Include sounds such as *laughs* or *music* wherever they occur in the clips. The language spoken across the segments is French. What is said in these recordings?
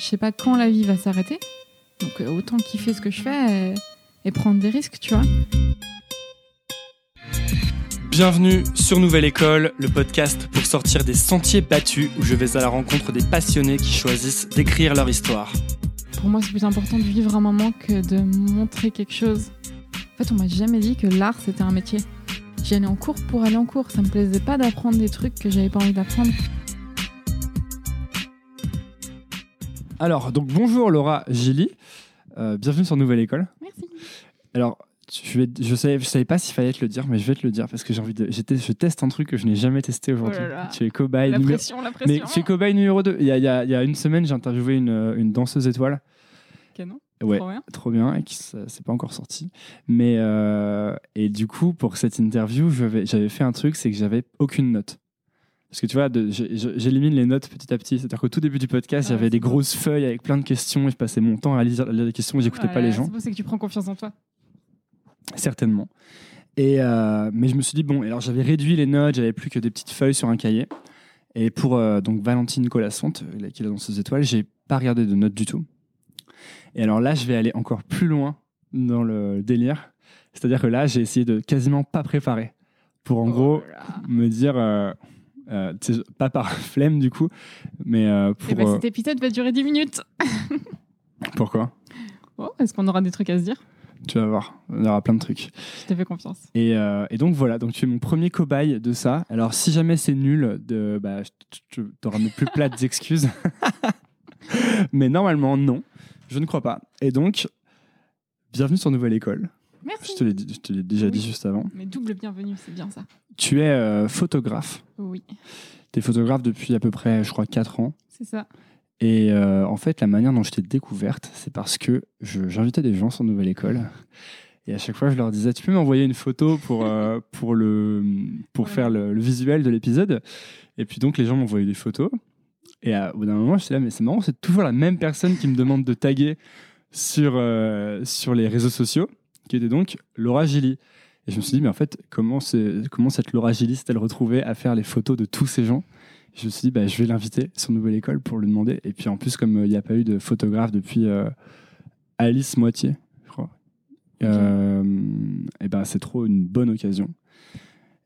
je sais pas quand la vie va s'arrêter. Donc euh, autant kiffer ce que je fais et, et prendre des risques, tu vois. Bienvenue sur Nouvelle École, le podcast pour sortir des sentiers battus où je vais à la rencontre des passionnés qui choisissent d'écrire leur histoire. Pour moi, c'est plus important de vivre un moment que de montrer quelque chose. En fait, on m'a jamais dit que l'art c'était un métier. J'y allais en cours pour aller en cours. Ça me plaisait pas d'apprendre des trucs que j'avais pas envie d'apprendre. Alors, donc bonjour Laura Gilly, Euh, bienvenue sur Nouvelle École. Merci. Alors, je, je, savais, je savais pas s'il fallait te le dire, mais je vais te le dire parce que j'ai envie de. Je teste un truc que je n'ai jamais testé aujourd'hui. Oh là là. tu es cobaye La numéro. pression, la Mais tu es cobaye numéro 2. Il y a, il y a- il y a une semaine, j'ai interviewé une, une danseuse étoile. Canon. Ouais, Trop bien. trop bien, et qui c'est pas encore sorti. Mais euh, et du coup, pour cette interview, j'avais j'avais fait un truc, c'est que j'avais aucune note. Parce que tu vois, j'élimine les notes petit à petit. C'est-à-dire qu'au tout début du podcast, Ah, j'avais des grosses feuilles avec plein de questions et je passais mon temps à lire, les questions et j'écoutais pas Voilà, les gens. C'est que tu prends confiance en toi. Certainement. Et euh, mais je me suis dit, bon, alors j'avais réduit les notes, j'avais plus que des petites feuilles sur un cahier. Et pour euh, donc Valentine Colassante, euh, qui est dans ses étoiles, j'ai pas regardé de notes du tout. Et alors là, je vais aller encore plus loin dans le délire. C'est-à-dire que là, j'ai essayé de quasiment pas préparer. Pour en gros Oh là. me dire, euh, euh, pas par *laughs* flemme du coup, mais euh, Eh pour. ben, euh, cet épisode va durer 10 minutes. *laughs* pourquoi? Oh, Est-ce qu'on aura des trucs à se dire? Tu vas voir, y aura plein de trucs. Je te fais confiance. Et, euh, et donc voilà, donc tu es mon premier cobaye de ça. Alors si jamais c'est nul, de, bah, tu n'auras mes plus plates *laughs* excuses. Mais normalement, non, je ne crois pas. Et donc, bienvenue sur Nouvelle École. Merci. Je te l'ai dit- je te l'ai déjà Oui. dit juste avant. Mais double bienvenue, c'est bien ça. Tu es euh, photographe. Oui, Tu es photographe depuis à peu près, je crois, 4 ans. c'est ça. Et euh, en fait, la manière dont je t'ai découverte, c'est parce que je- j'invitais des gens sur Nouvelle École. Et à chaque fois, je leur disais, tu peux m'envoyer une photo pour, euh, *laughs* pour, le, pour Ouais. faire le, le visuel de l'épisode. Et puis donc, les gens m'envoyaient des photos. Et à- au bout d'un moment, je suis là, mais c'est marrant, c'est toujours la même personne qui me demande de taguer sur, euh, sur les réseaux sociaux, qui était donc Laura Gilly. Et je me suis dit, mais en fait, comment, comment cette Laura Gilly s'est-elle retrouvée à faire les photos de tous ces gens? Je me suis dit, bah, je vais l'inviter sur Nouvelle École pour lui demander. Et puis en plus, comme euh, il n'y a pas eu de photographe depuis euh, Alice Moitié, je crois, euh, et ben, c'est trop une bonne occasion.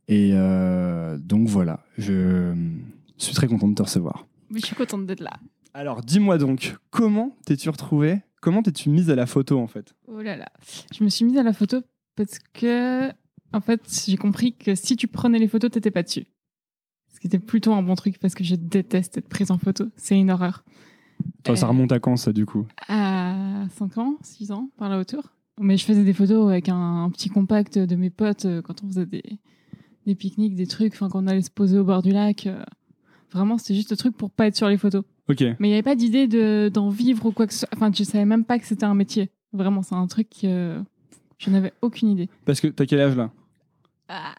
Et euh, donc voilà, je suis très content de te recevoir. Mais je suis contente d'être là. Alors dis-moi donc, comment t'es-tu retrouvé Comment t'es-tu mise à la photo en fait? Oh là là. Je me suis mise à la photo parce que, en fait, j'ai compris que si tu prenais les photos, t'étais pas dessus. Ce qui était plutôt un bon truc parce que je déteste être prise en photo. C'est une horreur. Toi, ça Euh, remonte à quand ça du coup? À 5 ans, 6 ans, par là autour. Mais je faisais des photos avec un, un petit compact de mes potes euh, quand on faisait des, des pique-niques, des trucs, enfin, quand on allait se poser au bord du lac. euh, Vraiment, c'était juste le truc pour pas être sur les photos. Ok. Mais il n'y avait pas d'idée de- d'en vivre ou quoi que ce soit. Enfin, je savais même pas que c'était un métier. Vraiment, c'est un truc que je n'avais aucune idée. Parce que t'as quel âge là? Ah,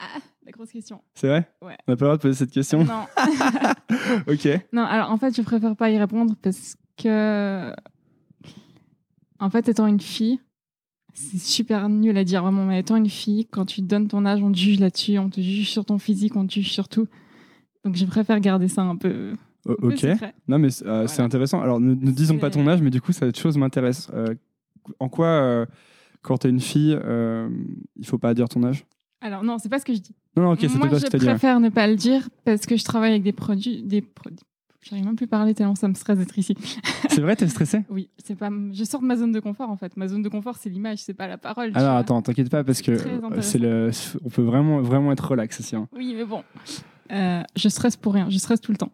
la grosse question. C'est vrai? Ouais. On n'a pas le droit de poser cette question? Non. *laughs* Ok. non, alors en fait, je préfère pas y répondre parce que. En fait, étant une fille, c'est super nul à dire vraiment, mais étant une fille, quand tu te donnes ton âge, on te juge là-dessus, on te juge sur ton physique, on te juge sur tout. Donc je préfère garder ça un peu. Ok. Non, mais c'est euh, c'est Voilà. intéressant. Alors, ne, ne disons pas ton âge, mais du coup, cette chose m'intéresse. Euh, en quoi, euh, quand t'es une fille, il faut pas dire ton âge? Alors non, c'est pas ce que je dis. Non, non, ok, c'était Moi, pas ce je dit. préfère ne pas le dire parce que je travaille avec des produits. Des produits. J'arrive même plus à parler tellement ça me stresse d'être ici. *laughs* C'est vrai, t'es stressé Oui, c'est pas. Je sors de ma zone de confort en fait. Ma zone de confort, c'est l'image, c'est pas la parole. tu Alors, vois. attends, t'inquiète pas, parce que C'est le, on peut vraiment, vraiment être relax ici. hein. Oui, mais bon. Euh, je stresse pour rien. Je stresse tout le temps.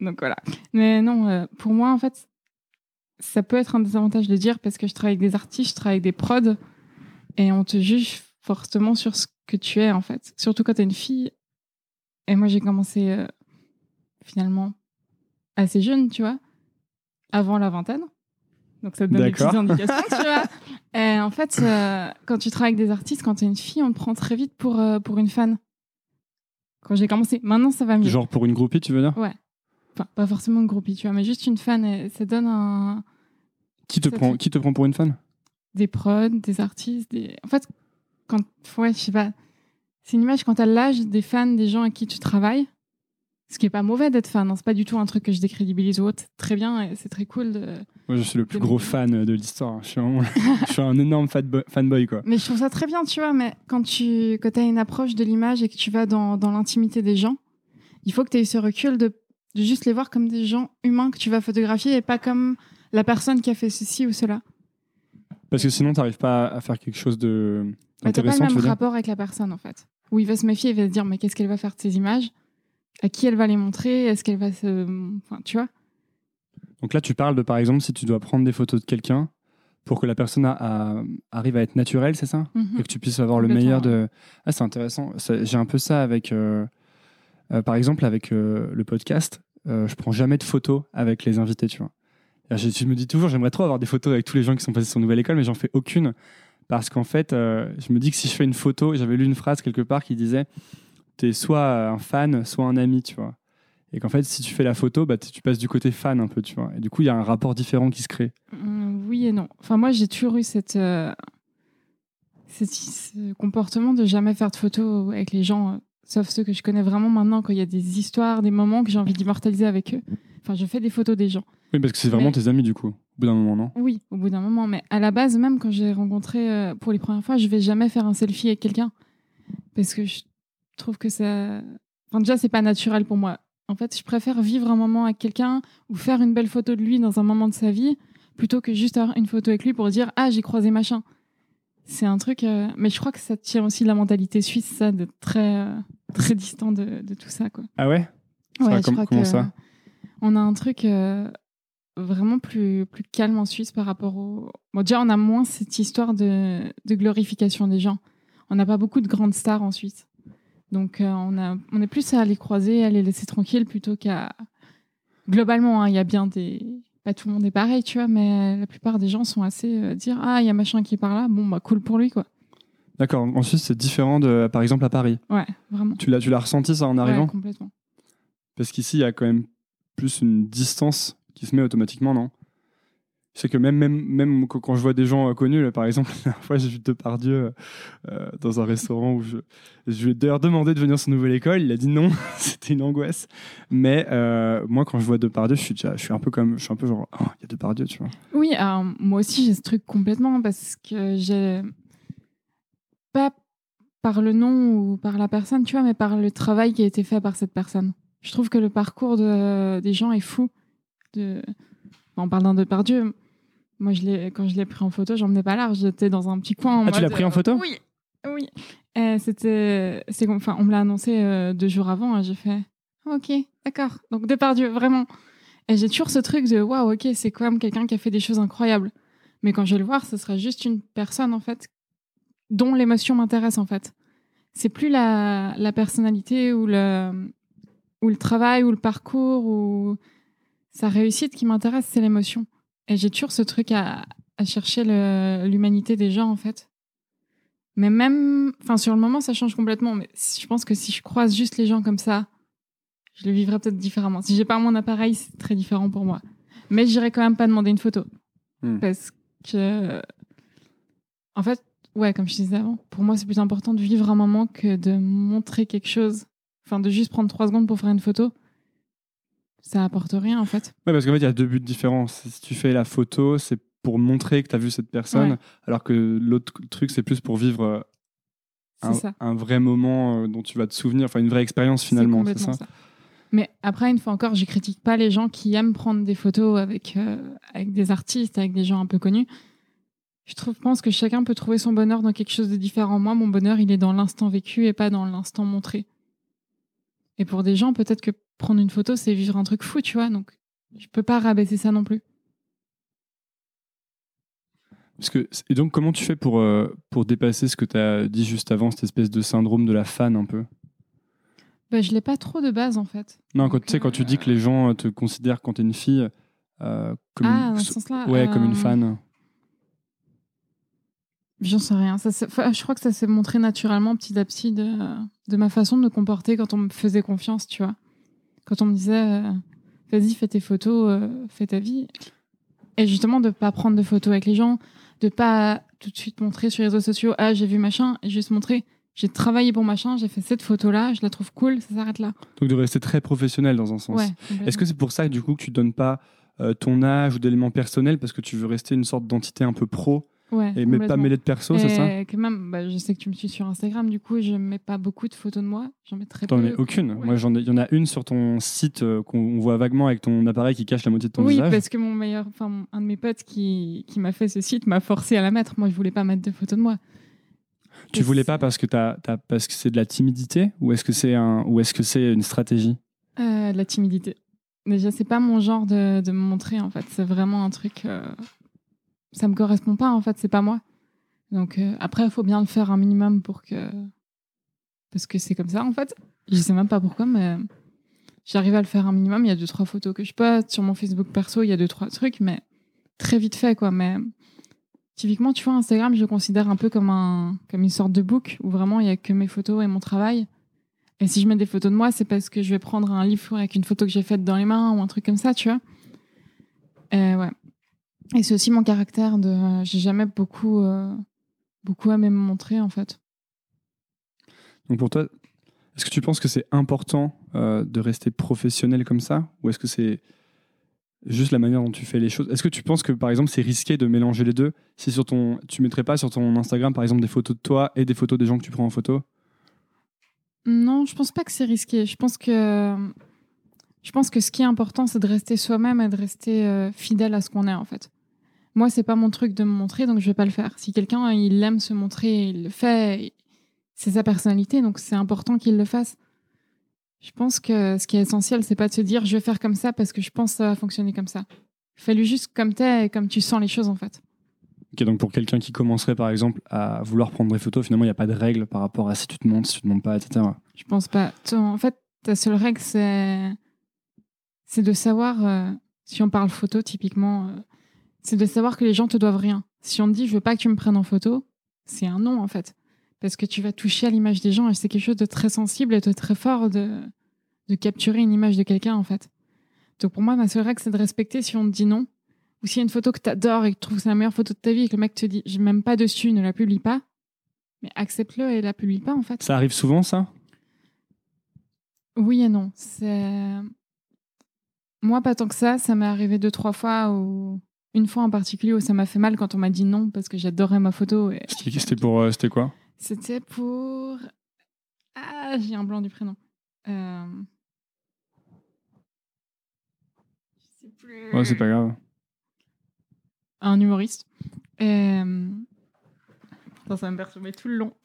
Donc voilà. Mais non, euh, pour moi, en fait, ça peut être un désavantage de dire parce que je travaille avec des artistes, je travaille avec des prods et on te juge fortement sur ce que tu es en fait. Surtout quand t'es une fille. Et moi, j'ai commencé euh, finalement assez jeune, tu vois, avant la vingtaine. Donc ça te donne des petites indications, tu vois. *laughs* Et en fait, euh, quand tu travailles avec des artistes, quand t'es une fille, on te prend très vite pour, euh, pour une fan. Quand j'ai commencé, maintenant ça va mieux. Genre pour une groupie, tu veux dire? Enfin, pas forcément une groupie, tu vois, mais juste une fan. ça donne un, qui te, Ça prend, fait- qui te prend pour une fan? Des prods, des artistes, des. En fait, quand. Ouais, je sais pas. C'est une image quand t'as l'âge des fans, des gens avec qui tu travailles. Ce qui est pas mauvais d'être fan, hein. c'est pas du tout un truc que je décrédibilise ou autre. Très bien, c'est très cool. De... Moi, je suis le plus de- gros fan de l'histoire. Je suis, vraiment- je suis un énorme fanboy, fanboy, quoi. Mais je trouve ça très bien, tu vois. Mais quand tu quand as une approche de l'image et que tu vas dans, dans l'intimité des gens, il faut que tu aies ce recul de, de juste les voir comme des gens humains que tu vas photographier et pas comme la personne qui a fait ceci ou cela. Parce que sinon, t'arrives pas à faire quelque chose de Mais t'as pas le tu même rapport avec la personne, en fait. Où il va se méfier, il va se dire, mais qu'est-ce qu'elle va faire de ces images? À qui elle va les montrer? Est-ce qu'elle va se... Enfin, tu vois? Donc là, tu parles de, par exemple, si tu dois prendre des photos de quelqu'un pour que la personne a- a- arrive à être naturelle, c'est ça? Mhm. Et que tu puisses avoir le meilleur de... Ah, c'est intéressant. J'ai un peu ça avec... euh, euh, par exemple, avec euh, le podcast, je prends jamais de photos avec les invités, tu vois. Je, me dis toujours, j'aimerais trop avoir des photos avec tous les gens qui sont passés sur Nouvelle École, mais j'en fais aucune. Parce qu'en fait, euh, je me dis que si je fais une photo, j'avais lu une phrase quelque part qui disait T'es soit un fan, soit un ami, tu vois. Et qu'en fait, si tu fais la photo, bah, tu passes du côté fan un peu, tu vois. Et du coup, il y a un rapport différent qui se crée. Hum, Oui et non. Enfin, moi, j'ai toujours eu euh, cette- ce comportement de jamais faire de photos avec les gens, euh, sauf ceux que je connais vraiment maintenant, quand il y a des histoires, des moments que j'ai envie d'immortaliser avec eux. Enfin, je fais des photos des gens. Oui, parce que c'est vraiment Mais- tes amis, du coup, au bout d'un moment, non? Oui, au bout d'un moment. Mais à la base, même quand j'ai rencontré euh, pour les premières fois, je vais jamais faire un selfie avec quelqu'un. Parce que je trouve que ça. Enfin, déjà, c'est pas naturel pour moi. En fait, je préfère vivre un moment avec quelqu'un ou faire une belle photo de lui dans un moment de sa vie plutôt que juste avoir une photo avec lui pour dire Ah, j'ai croisé machin. C'est un truc. euh, Mais je crois que ça tient aussi de la mentalité suisse, ça, de très, euh, très distant de, de tout ça, quoi. Ah ouais? Ouais, je com- crois comment que ça? On a un truc euh, vraiment plus, plus calme en Suisse par rapport au. Bon, déjà, on a moins cette histoire de, de glorification des gens. On n'a pas beaucoup de grandes stars en Suisse. Donc, on, a, on est plus à les croiser, à les laisser tranquilles plutôt qu'à. Globalement, hein, il y a bien des. Pas tout le monde est pareil, tu vois, mais la plupart des gens sont assez. euh, dire Ah, il y a machin qui est par là, bon, bah, cool pour lui, quoi. D'accord. En Suisse, c'est différent de, par exemple, à Paris. Ouais, vraiment. Tu l'as, tu l'as ressenti, ça, en arrivant? Ouais, complètement. Parce qu'ici, il y a quand même plus une distance qui se met automatiquement, non? Sais que même, même, même qu- quand je vois des gens euh, connus, là, par exemple, *laughs* la dernière fois, j'ai vu Depardieu euh, dans un restaurant où je, je lui ai d'ailleurs demandé de venir sur Nouvelle École. Il a dit non, *laughs* c'était une angoisse. Mais euh, moi, quand je vois Depardieu, je suis, déjà, je suis un peu comme, je suis un peu genre, oh, il y a Depardieu, tu vois. Oui, alors, moi aussi j'ai ce truc complètement parce que j'ai pas par le nom ou par la personne, tu vois, mais par le travail qui a été fait par cette personne. Je trouve que le parcours de, des gens est fou. De... En parlant de Pardieu, moi je quand je l'ai pris en photo, j'emmenais pas large, j'étais dans un petit coin. En Ah, tu l'as pris en photo? euh, Oui, oui. Et c'était, c'est enfin, on me l'a annoncé euh, deux jours avant et j'ai fait, Ah, ok, d'accord. Donc Depardieu, vraiment. Et j'ai toujours ce truc de waouh, ok, c'est quand même quelqu'un qui a fait des choses incroyables. Mais quand je vais le voir, ce sera juste une personne en fait dont l'émotion m'intéresse en fait. C'est plus la, la personnalité ou le, ou le travail ou le parcours ou sa réussite qui m'intéresse, c'est l'émotion. Et j'ai toujours ce truc à, à chercher l'humanité des gens en fait. Mais même, enfin sur le moment, ça change complètement. Mais je pense que si je croise juste les gens comme ça, je le vivrais peut-être différemment. Si j'ai pas mon appareil, c'est très différent pour moi. Mais j'irai quand même pas demander une photo. Hmm. Parce que, en fait, ouais, comme je disais avant, pour moi, c'est plus important de vivre un moment que de montrer quelque chose. Enfin, de juste prendre trois secondes pour faire une photo. Ça apporte rien, en fait. Ouais, parce qu'en fait, il y a deux buts différents. Si tu fais la photo, c'est pour montrer que tu as vu cette personne, Ouais. alors que l'autre truc, c'est plus pour vivre euh, un, vrai moment euh, dont tu vas te souvenir, enfin une vraie expérience finalement, c'est ça? Mais après, une fois encore, je critique pas les gens qui aiment prendre des photos avec, euh, avec des artistes, avec des gens un peu connus. Je trouve, pense que chacun peut trouver son bonheur dans quelque chose de différent. Moi, mon bonheur, il est dans l'instant vécu et pas dans l'instant montré. Et pour des gens, peut-être que prendre une photo, c'est vivre un truc fou, tu vois. Donc, je peux pas rabaisser ça non plus. Parce que, et donc, comment tu fais pour, euh, pour dépasser ce que tu as dit juste avant, cette espèce de syndrome de la fan un peu? Bah, je l'ai pas trop de base, en fait. Non, quand, tu sais, quand tu dis euh, que les gens te considèrent quand tu es une fille euh, comme, Ah, une, dans ce sens-là. ouais, comme une euh, fan. J'en sais rien. Ça, s'est- enfin, je crois que ça s'est montré naturellement petit à petit de, de ma façon de me comporter quand on me faisait confiance, tu vois. Quand on me disait, euh, vas-y, fais tes photos, euh, fais ta vie. Et justement, de pas prendre de photos avec les gens, de pas tout de suite montrer sur les réseaux sociaux, ah, j'ai vu machin, et juste montrer, j'ai travaillé pour machin, j'ai fait cette photo-là, je la trouve cool, ça s'arrête là. Donc de rester très professionnel dans un sens. Ouais. Est-ce que c'est pour ça du coup que tu donnes pas euh, ton âge ou d'éléments personnels parce que tu veux rester une sorte d'entité un peu pro ouais, et mais pas mêler de perso, c'est ça que même, bah, je sais que tu me suis sur Instagram, du coup, je mets pas beaucoup de photos de moi. J'en mets très T'en peu. mets aucune. Ouais. Moi, j'en il y en a une sur ton site euh, qu'on voit vaguement avec ton appareil qui cache la moitié de ton oui, visage. parce que mon meilleur, enfin, un de mes potes qui, qui m'a fait ce site m'a forcé à la mettre. Moi, je voulais pas mettre de photos de moi. Tu voulais pas parce que t'as, t'as- parce que c'est de la timidité ou est-ce que c'est un, ou est-ce que c'est une stratégie? Euh, de la timidité. Déjà, c'est pas mon genre de, de me montrer, en fait. C'est vraiment un truc. euh, Ça me correspond pas, en fait. C'est pas moi. Donc, euh, après, il faut bien le faire un minimum pour que. Parce que c'est comme ça, en fait. Je sais même pas pourquoi, mais j'arrive à le faire un minimum. Il y a deux, trois photos que je poste. Sur mon Facebook perso, il y a deux, trois trucs, mais très vite fait, quoi. Mais typiquement, tu vois, Instagram, je le considère un peu comme, un, comme une sorte de book où vraiment il y a que mes photos et mon travail. Et si je mets des photos de moi, c'est parce que je vais prendre un livre avec une photo que j'ai faite dans les mains ou un truc comme ça, tu vois. Et ouais. Et c'est aussi mon caractère de. J'ai jamais beaucoup, euh, beaucoup aimé me montrer, en fait. Donc pour toi, est-ce que tu penses que c'est important euh, de rester professionnel comme ça? Ou est-ce que c'est juste la manière dont tu fais les choses? Est-ce que tu penses que par exemple c'est risqué de mélanger les deux? Si sur ton, tu mettrais pas sur ton Instagram par exemple des photos de toi et des photos des gens que tu prends en photo? Non, je pense pas que c'est risqué. Je pense que. Je pense que ce qui est important, c'est de rester soi-même et de rester euh, fidèle à ce qu'on est, en fait. Moi, c'est pas mon truc de me montrer, donc je vais pas le faire. Si quelqu'un, il aime se montrer, il le fait, c'est sa personnalité, donc c'est important qu'il le fasse. Je pense que ce qui est essentiel, c'est pas de se dire je vais faire comme ça parce que je pense que ça va fonctionner comme ça. Fais-le juste comme t'es et comme tu sens les choses, en fait. Ok, donc pour quelqu'un qui commencerait par exemple à vouloir prendre des photos, finalement il n'y a pas de règle par rapport à si tu te montres, si tu te montres pas, etc. Je pense pas. En fait, ta seule règle, c'est c'est de savoir, euh, si on parle photo typiquement, euh, c'est de savoir que les gens te doivent rien. Si on te dit je veux pas que tu me prennes en photo, c'est un non en fait. Parce que tu vas toucher à l'image des gens et c'est quelque chose de très sensible et de très fort de, de capturer une image de quelqu'un en fait. Donc pour moi, ma seule règle, c'est de respecter si on te dit non. Ou s'il y a une photo que tu adores et que tu trouves que c'est la meilleure photo de ta vie et que le mec te dit je m'aime pas dessus, ne la publie pas, mais accepte-le et la publie pas en fait. Ça arrive souvent ça? Oui et non. C'est moi pas tant que ça. Ça m'est arrivé deux trois fois ou une fois en particulier où ça m'a fait mal quand on m'a dit non parce que j'adorais ma photo. Et... C'était pour euh, c'était quoi? C'était pour ah j'ai un blanc du prénom. Euh... Je sais plus. Ouais, c'est pas grave. Un humoriste. Euh... Attends, ça va me perturber tout le long. *laughs*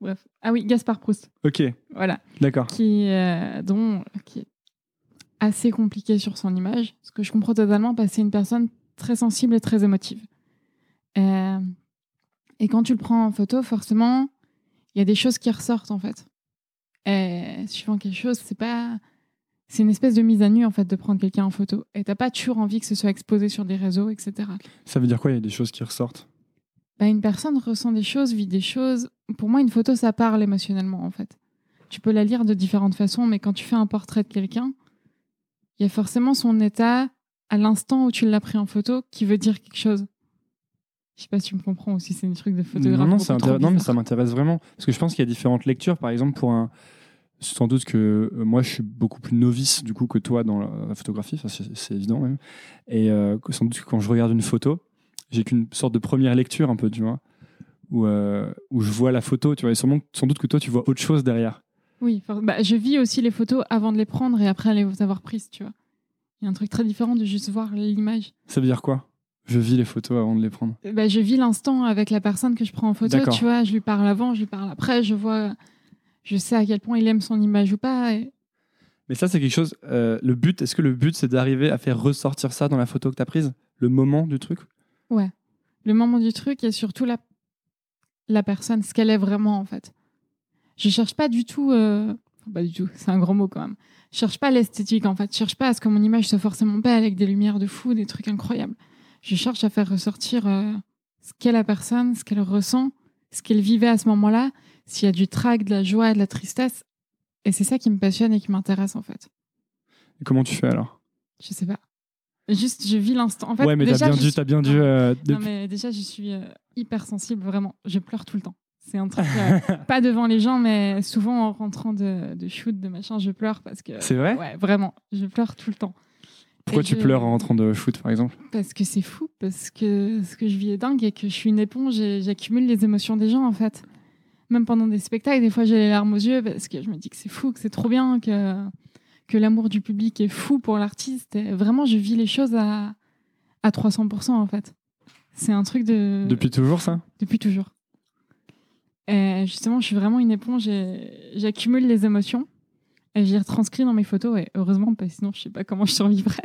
Bref. Ah oui, Gaspard Proust. Ok, Voilà. d'accord. qui, euh, dont, qui est assez compliqué sur son image, ce que je comprends totalement parce que c'est une personne très sensible et très émotive. Euh, et quand tu le prends en photo, forcément, il y a des choses qui ressortent en fait. Et suivant quelque chose, c'est pas. C'est une espèce de mise à nu en fait de prendre quelqu'un en photo. Et t'as pas toujours envie que ce soit exposé sur des réseaux, etc. Ça veut dire quoi Il y a des choses qui ressortent? Bah, une personne ressent des choses, vit des choses. Pour moi, une photo, ça parle émotionnellement, en fait. Tu peux la lire de différentes façons, mais quand tu fais un portrait de quelqu'un, il y a forcément son état à l'instant où tu l'as pris en photo qui veut dire quelque chose. Je sais pas si tu me comprends ou si c'est un truc de photographe. Non, non, mais ça m'intéresse vraiment. Parce que je pense qu'il y a différentes lectures. Par exemple, pour un. Sans doute que euh, moi, je suis beaucoup plus novice du coup que toi dans la, photographie, c'est évident même. Et euh, sans doute que quand je regarde une photo, j'ai qu'une sorte de première lecture un peu, tu vois, où, euh, où je vois la photo, tu vois, et sûrement, sans doute que toi, tu vois autre chose derrière. Oui, bah, je vis aussi les photos avant de les prendre et après les avoir prises, tu vois. Il y a un truc très différent de juste voir l'image. Ça veut dire quoi? Je vis les photos avant de les prendre? Bah, je vis l'instant avec la personne que je prends en photo, tu vois. Je lui parle avant, je lui parle après, je vois, je sais à quel point il aime son image ou pas. et- Mais ça, c'est quelque chose. euh, le but, est-ce que le but, c'est d'arriver à faire ressortir ça dans la photo que tu as prise? Le moment du truc? Ouais. Le moment du truc et surtout la, la personne, ce qu'elle est vraiment en fait. Je cherche pas du tout. euh, enfin, Pas du tout, *laughs* c'est un grand mot quand même. Je cherche pas l'esthétique en fait. Je cherche pas à ce que mon image soit forcément belle avec des lumières de fou, des trucs incroyables. Je cherche à faire ressortir euh, ce qu'est la personne, ce qu'elle ressent, ce qu'elle vivait à ce moment-là, s'il y a du trac, de la joie, de la tristesse. Et c'est ça qui me passionne et qui m'intéresse en fait. Et comment tu fais alors? Je sais pas. Juste, je vis l'instant. En fait, ouais, mais t'as bien je dû, suis- t'as bien dû. Non. euh, Non, mais déjà, je suis euh, hyper sensible, vraiment. Je pleure tout le temps. C'est un truc, euh, *laughs* pas devant les gens, mais souvent en rentrant de, de shoot, de machin, je pleure parce que. C'est vrai? Ouais, vraiment. Je pleure tout le temps. Pourquoi Et tu je- pleures en rentrant de shoot, par exemple? Parce que c'est fou, parce que ce que je vis est dingue et que je suis une éponge et j'accumule les émotions des gens, en fait. Même pendant des spectacles, des fois, j'ai les larmes aux yeux parce que je me dis que c'est fou, que c'est trop bien, que, que l'amour du public est fou pour l'artiste. Et vraiment, je vis les choses à, à 300%, en fait. C'est un truc de. Depuis toujours, ça? Depuis toujours. Et justement, je suis vraiment une éponge et j'accumule les émotions. Et j'y retranscris dans mes photos, et heureusement, parce que sinon, je sais pas comment je survivrais.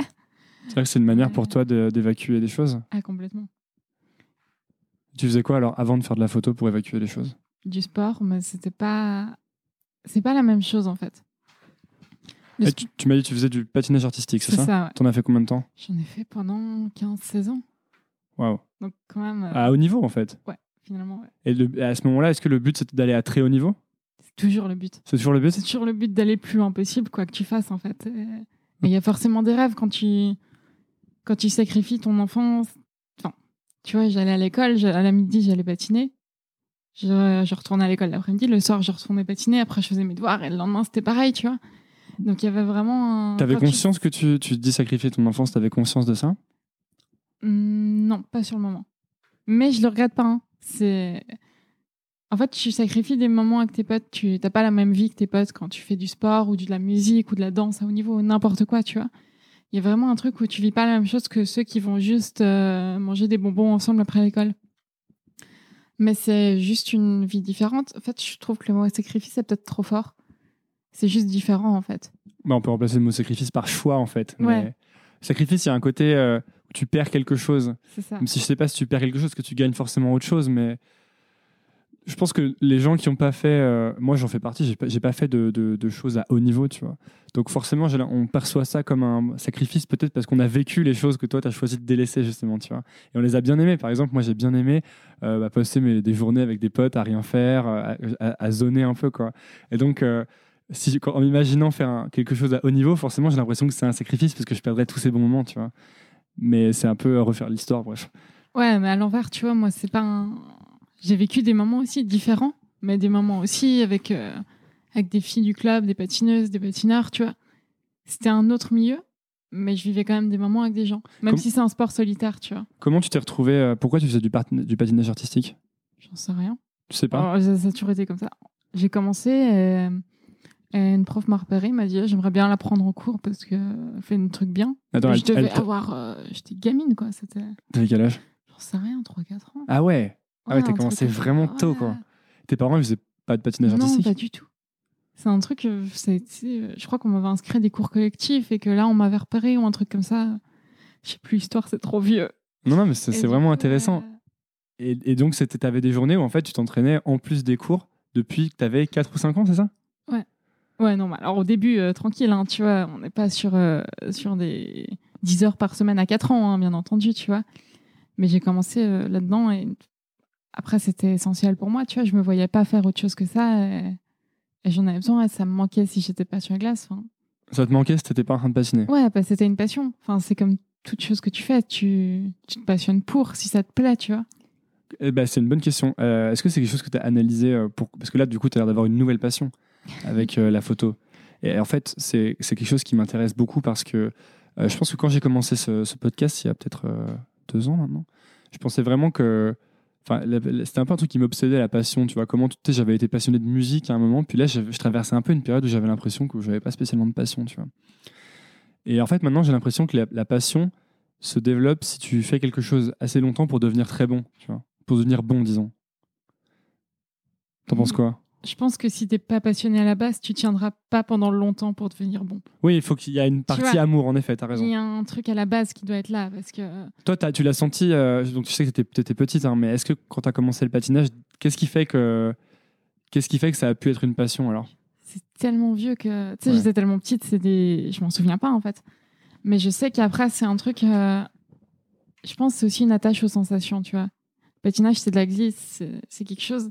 C'est vrai que c'est une manière pour Ouais. toi d'évacuer des choses. Ah, complètement. Tu faisais quoi alors avant de faire de la photo pour évacuer les choses? Du sport, mais c'était pas. C'est pas la même chose, en fait. Sp- Tu, tu m'as dit que tu faisais du patinage artistique, c'est ça, ça, ouais. T'en as fait combien de temps? J'en ai fait pendant 15-16 ans. Waouh. Donc, quand même, euh, À haut niveau, en fait. Finalement, ouais. Et le- à ce moment-là, est-ce que le but c'était d'aller à très haut niveau? C'est toujours le but. C'est toujours le but? C'est toujours le but d'aller plus loin possible, quoi que tu fasses, en fait. Et il y a forcément des rêves quand tu, quand tu sacrifies ton enfance. Enfin, tu vois, j'allais à l'école, à la midi, j'allais patiner. Je, je retournais à l'école l'après-midi. Le soir, je retournais patiner. Après, je faisais mes devoirs. Et le lendemain, c'était pareil, tu vois. Donc, il y avait vraiment un. T'avais tu- conscience que tu, tu dis sacrifier ton enfance, t'avais conscience de ça? Hmm, Non, pas sur le moment. Mais je le regrette pas. hein. C'est. En fait, tu sacrifies des moments avec tes potes. Tu n'as pas la même vie que tes potes quand tu fais du sport ou de la musique ou de la danse à haut niveau, n'importe quoi, tu vois. Il y a vraiment un truc où tu vis pas la même chose que ceux qui vont juste euh, manger des bonbons ensemble après l'école. Mais c'est juste une vie différente. En fait, je trouve que le mot sacrifice est peut-être trop fort. C'est juste différent, en fait. Bah, On peut remplacer le mot sacrifice par choix, en fait. Mais. Sacrifice, il y a un côté euh, tu perds quelque chose. Ça. Même si je sais pas si tu perds quelque chose, que tu gagnes forcément autre chose, mais je pense que les gens qui n'ont pas fait, euh, moi j'en fais partie, j'ai pas, pas fait de, de- de choses à haut niveau, tu vois. Donc forcément, on perçoit ça comme un sacrifice, peut-être parce qu'on a vécu les choses que toi tu as choisi de délaisser, justement, tu vois. Et on les a bien aimées. Par exemple, moi j'ai bien aimé euh, bah, passer mes- des journées avec des potes à rien faire, à, à- à zoner un peu, quoi. Et donc. euh, si, en m'imaginant faire un- quelque chose à haut niveau, forcément, j'ai l'impression que c'est un sacrifice parce que je perdrais tous ces bons moments, tu vois. Mais c'est un peu euh, refaire l'histoire, bref. Ouais, mais à l'envers, tu vois, moi, c'est pas un... J'ai vécu des moments aussi différents, mais des moments aussi avec, euh, avec des filles du club, des patineuses, des patineurs, tu vois. C'était un autre milieu, mais je vivais quand même des moments avec des gens. Même Comme- si c'est un sport solitaire, tu vois. Comment tu t'es retrouvé euh, Pourquoi tu faisais du, patin- du patinage artistique? J'en sais rien. Tu sais pas? Alors, ça, a toujours été comme ça. J'ai commencé et, et une prof m'a repéré, m'a dit J'aimerais bien l'apprendre en cours parce qu'elle fait un truc bien. Attends, je devais avoir. euh, J'étais gamine, quoi. T'avais quel âge? J'en sais rien, 3-4 ans. Ah ouais? Ah ouais, t'as un commencé vraiment tôt, quoi. Ouais. Tes parents, ils faisaient pas de patinage Non, artistique? pas du tout. C'est un truc, euh, euh, je crois qu'on m'avait inscrit à des cours collectifs et que là, on m'avait repéré ou un truc comme ça. Je sais plus, l'histoire, c'est trop vieux. Non, non, mais c'est vraiment coup, intéressant. euh, Et, et donc, t'avais des journées où en fait, tu t'entraînais en plus des cours depuis que t'avais 4 ou 5 ans, c'est ça? Ouais, non, alors au début, euh, tranquille, hein, tu vois, on n'est pas sur, euh, sur des 10 heures par semaine à 4 ans, hein, bien entendu, tu vois. Mais j'ai commencé euh, là-dedans et après, c'était essentiel pour moi, tu vois. Je me voyais pas faire autre chose que ça et, et j'en avais besoin et ça me manquait si j'étais pas sur la glace. enfin. Ça te manquait si t'étais pas en train de patiner? Ouais, que c'était une passion. Enfin, c'est comme toute chose que tu fais, tu, tu te passionnes pour, si ça te plaît, tu vois. Eh ben, C'est une bonne question. Est-ce que c'est quelque chose que tu as analysé pour... Parce que là, du coup, tu as l'air d'avoir une nouvelle passion avec euh, la photo. Et en fait, c'est c'est quelque chose qui m'intéresse beaucoup parce que euh, je pense que quand j'ai commencé ce, ce podcast, il y a peut-être euh, deux ans maintenant, je pensais vraiment que. Enfin, c'était un peu un truc qui m'obsédait, la passion. Tu vois, comment tu sais, j'avais été passionné de musique à un moment, puis là, je, je traversais un peu une période où j'avais l'impression que j'avais pas spécialement de passion, tu vois. Et en fait, maintenant, j'ai l'impression que la, la passion se développe si tu fais quelque chose assez longtemps pour devenir très bon, tu vois pour devenir bon, disons. T'en penses quoi? Je pense que si t'es pas passionné à la base, tu tiendras pas pendant longtemps pour devenir bon. Oui, il faut qu'il y ait une partie vois, amour, en effet, t'as Il raison. y a un truc à la base qui doit être là parce que Toi, t'as- tu l'as senti, euh, donc tu sais que t'étais, t'étais petite, hein, mais est-ce que quand t'as commencé le patinage, qu'est-ce qui fait que, qu'est-ce qui fait que ça a pu être une passion alors? C'est tellement vieux que tu sais Ouais. j'étais tellement petite c'est des je m'en souviens pas en fait mais je sais qu'après c'est un truc euh, je pense que c'est aussi une attache aux sensations tu vois le patinage c'est de la glisse c'est quelque chose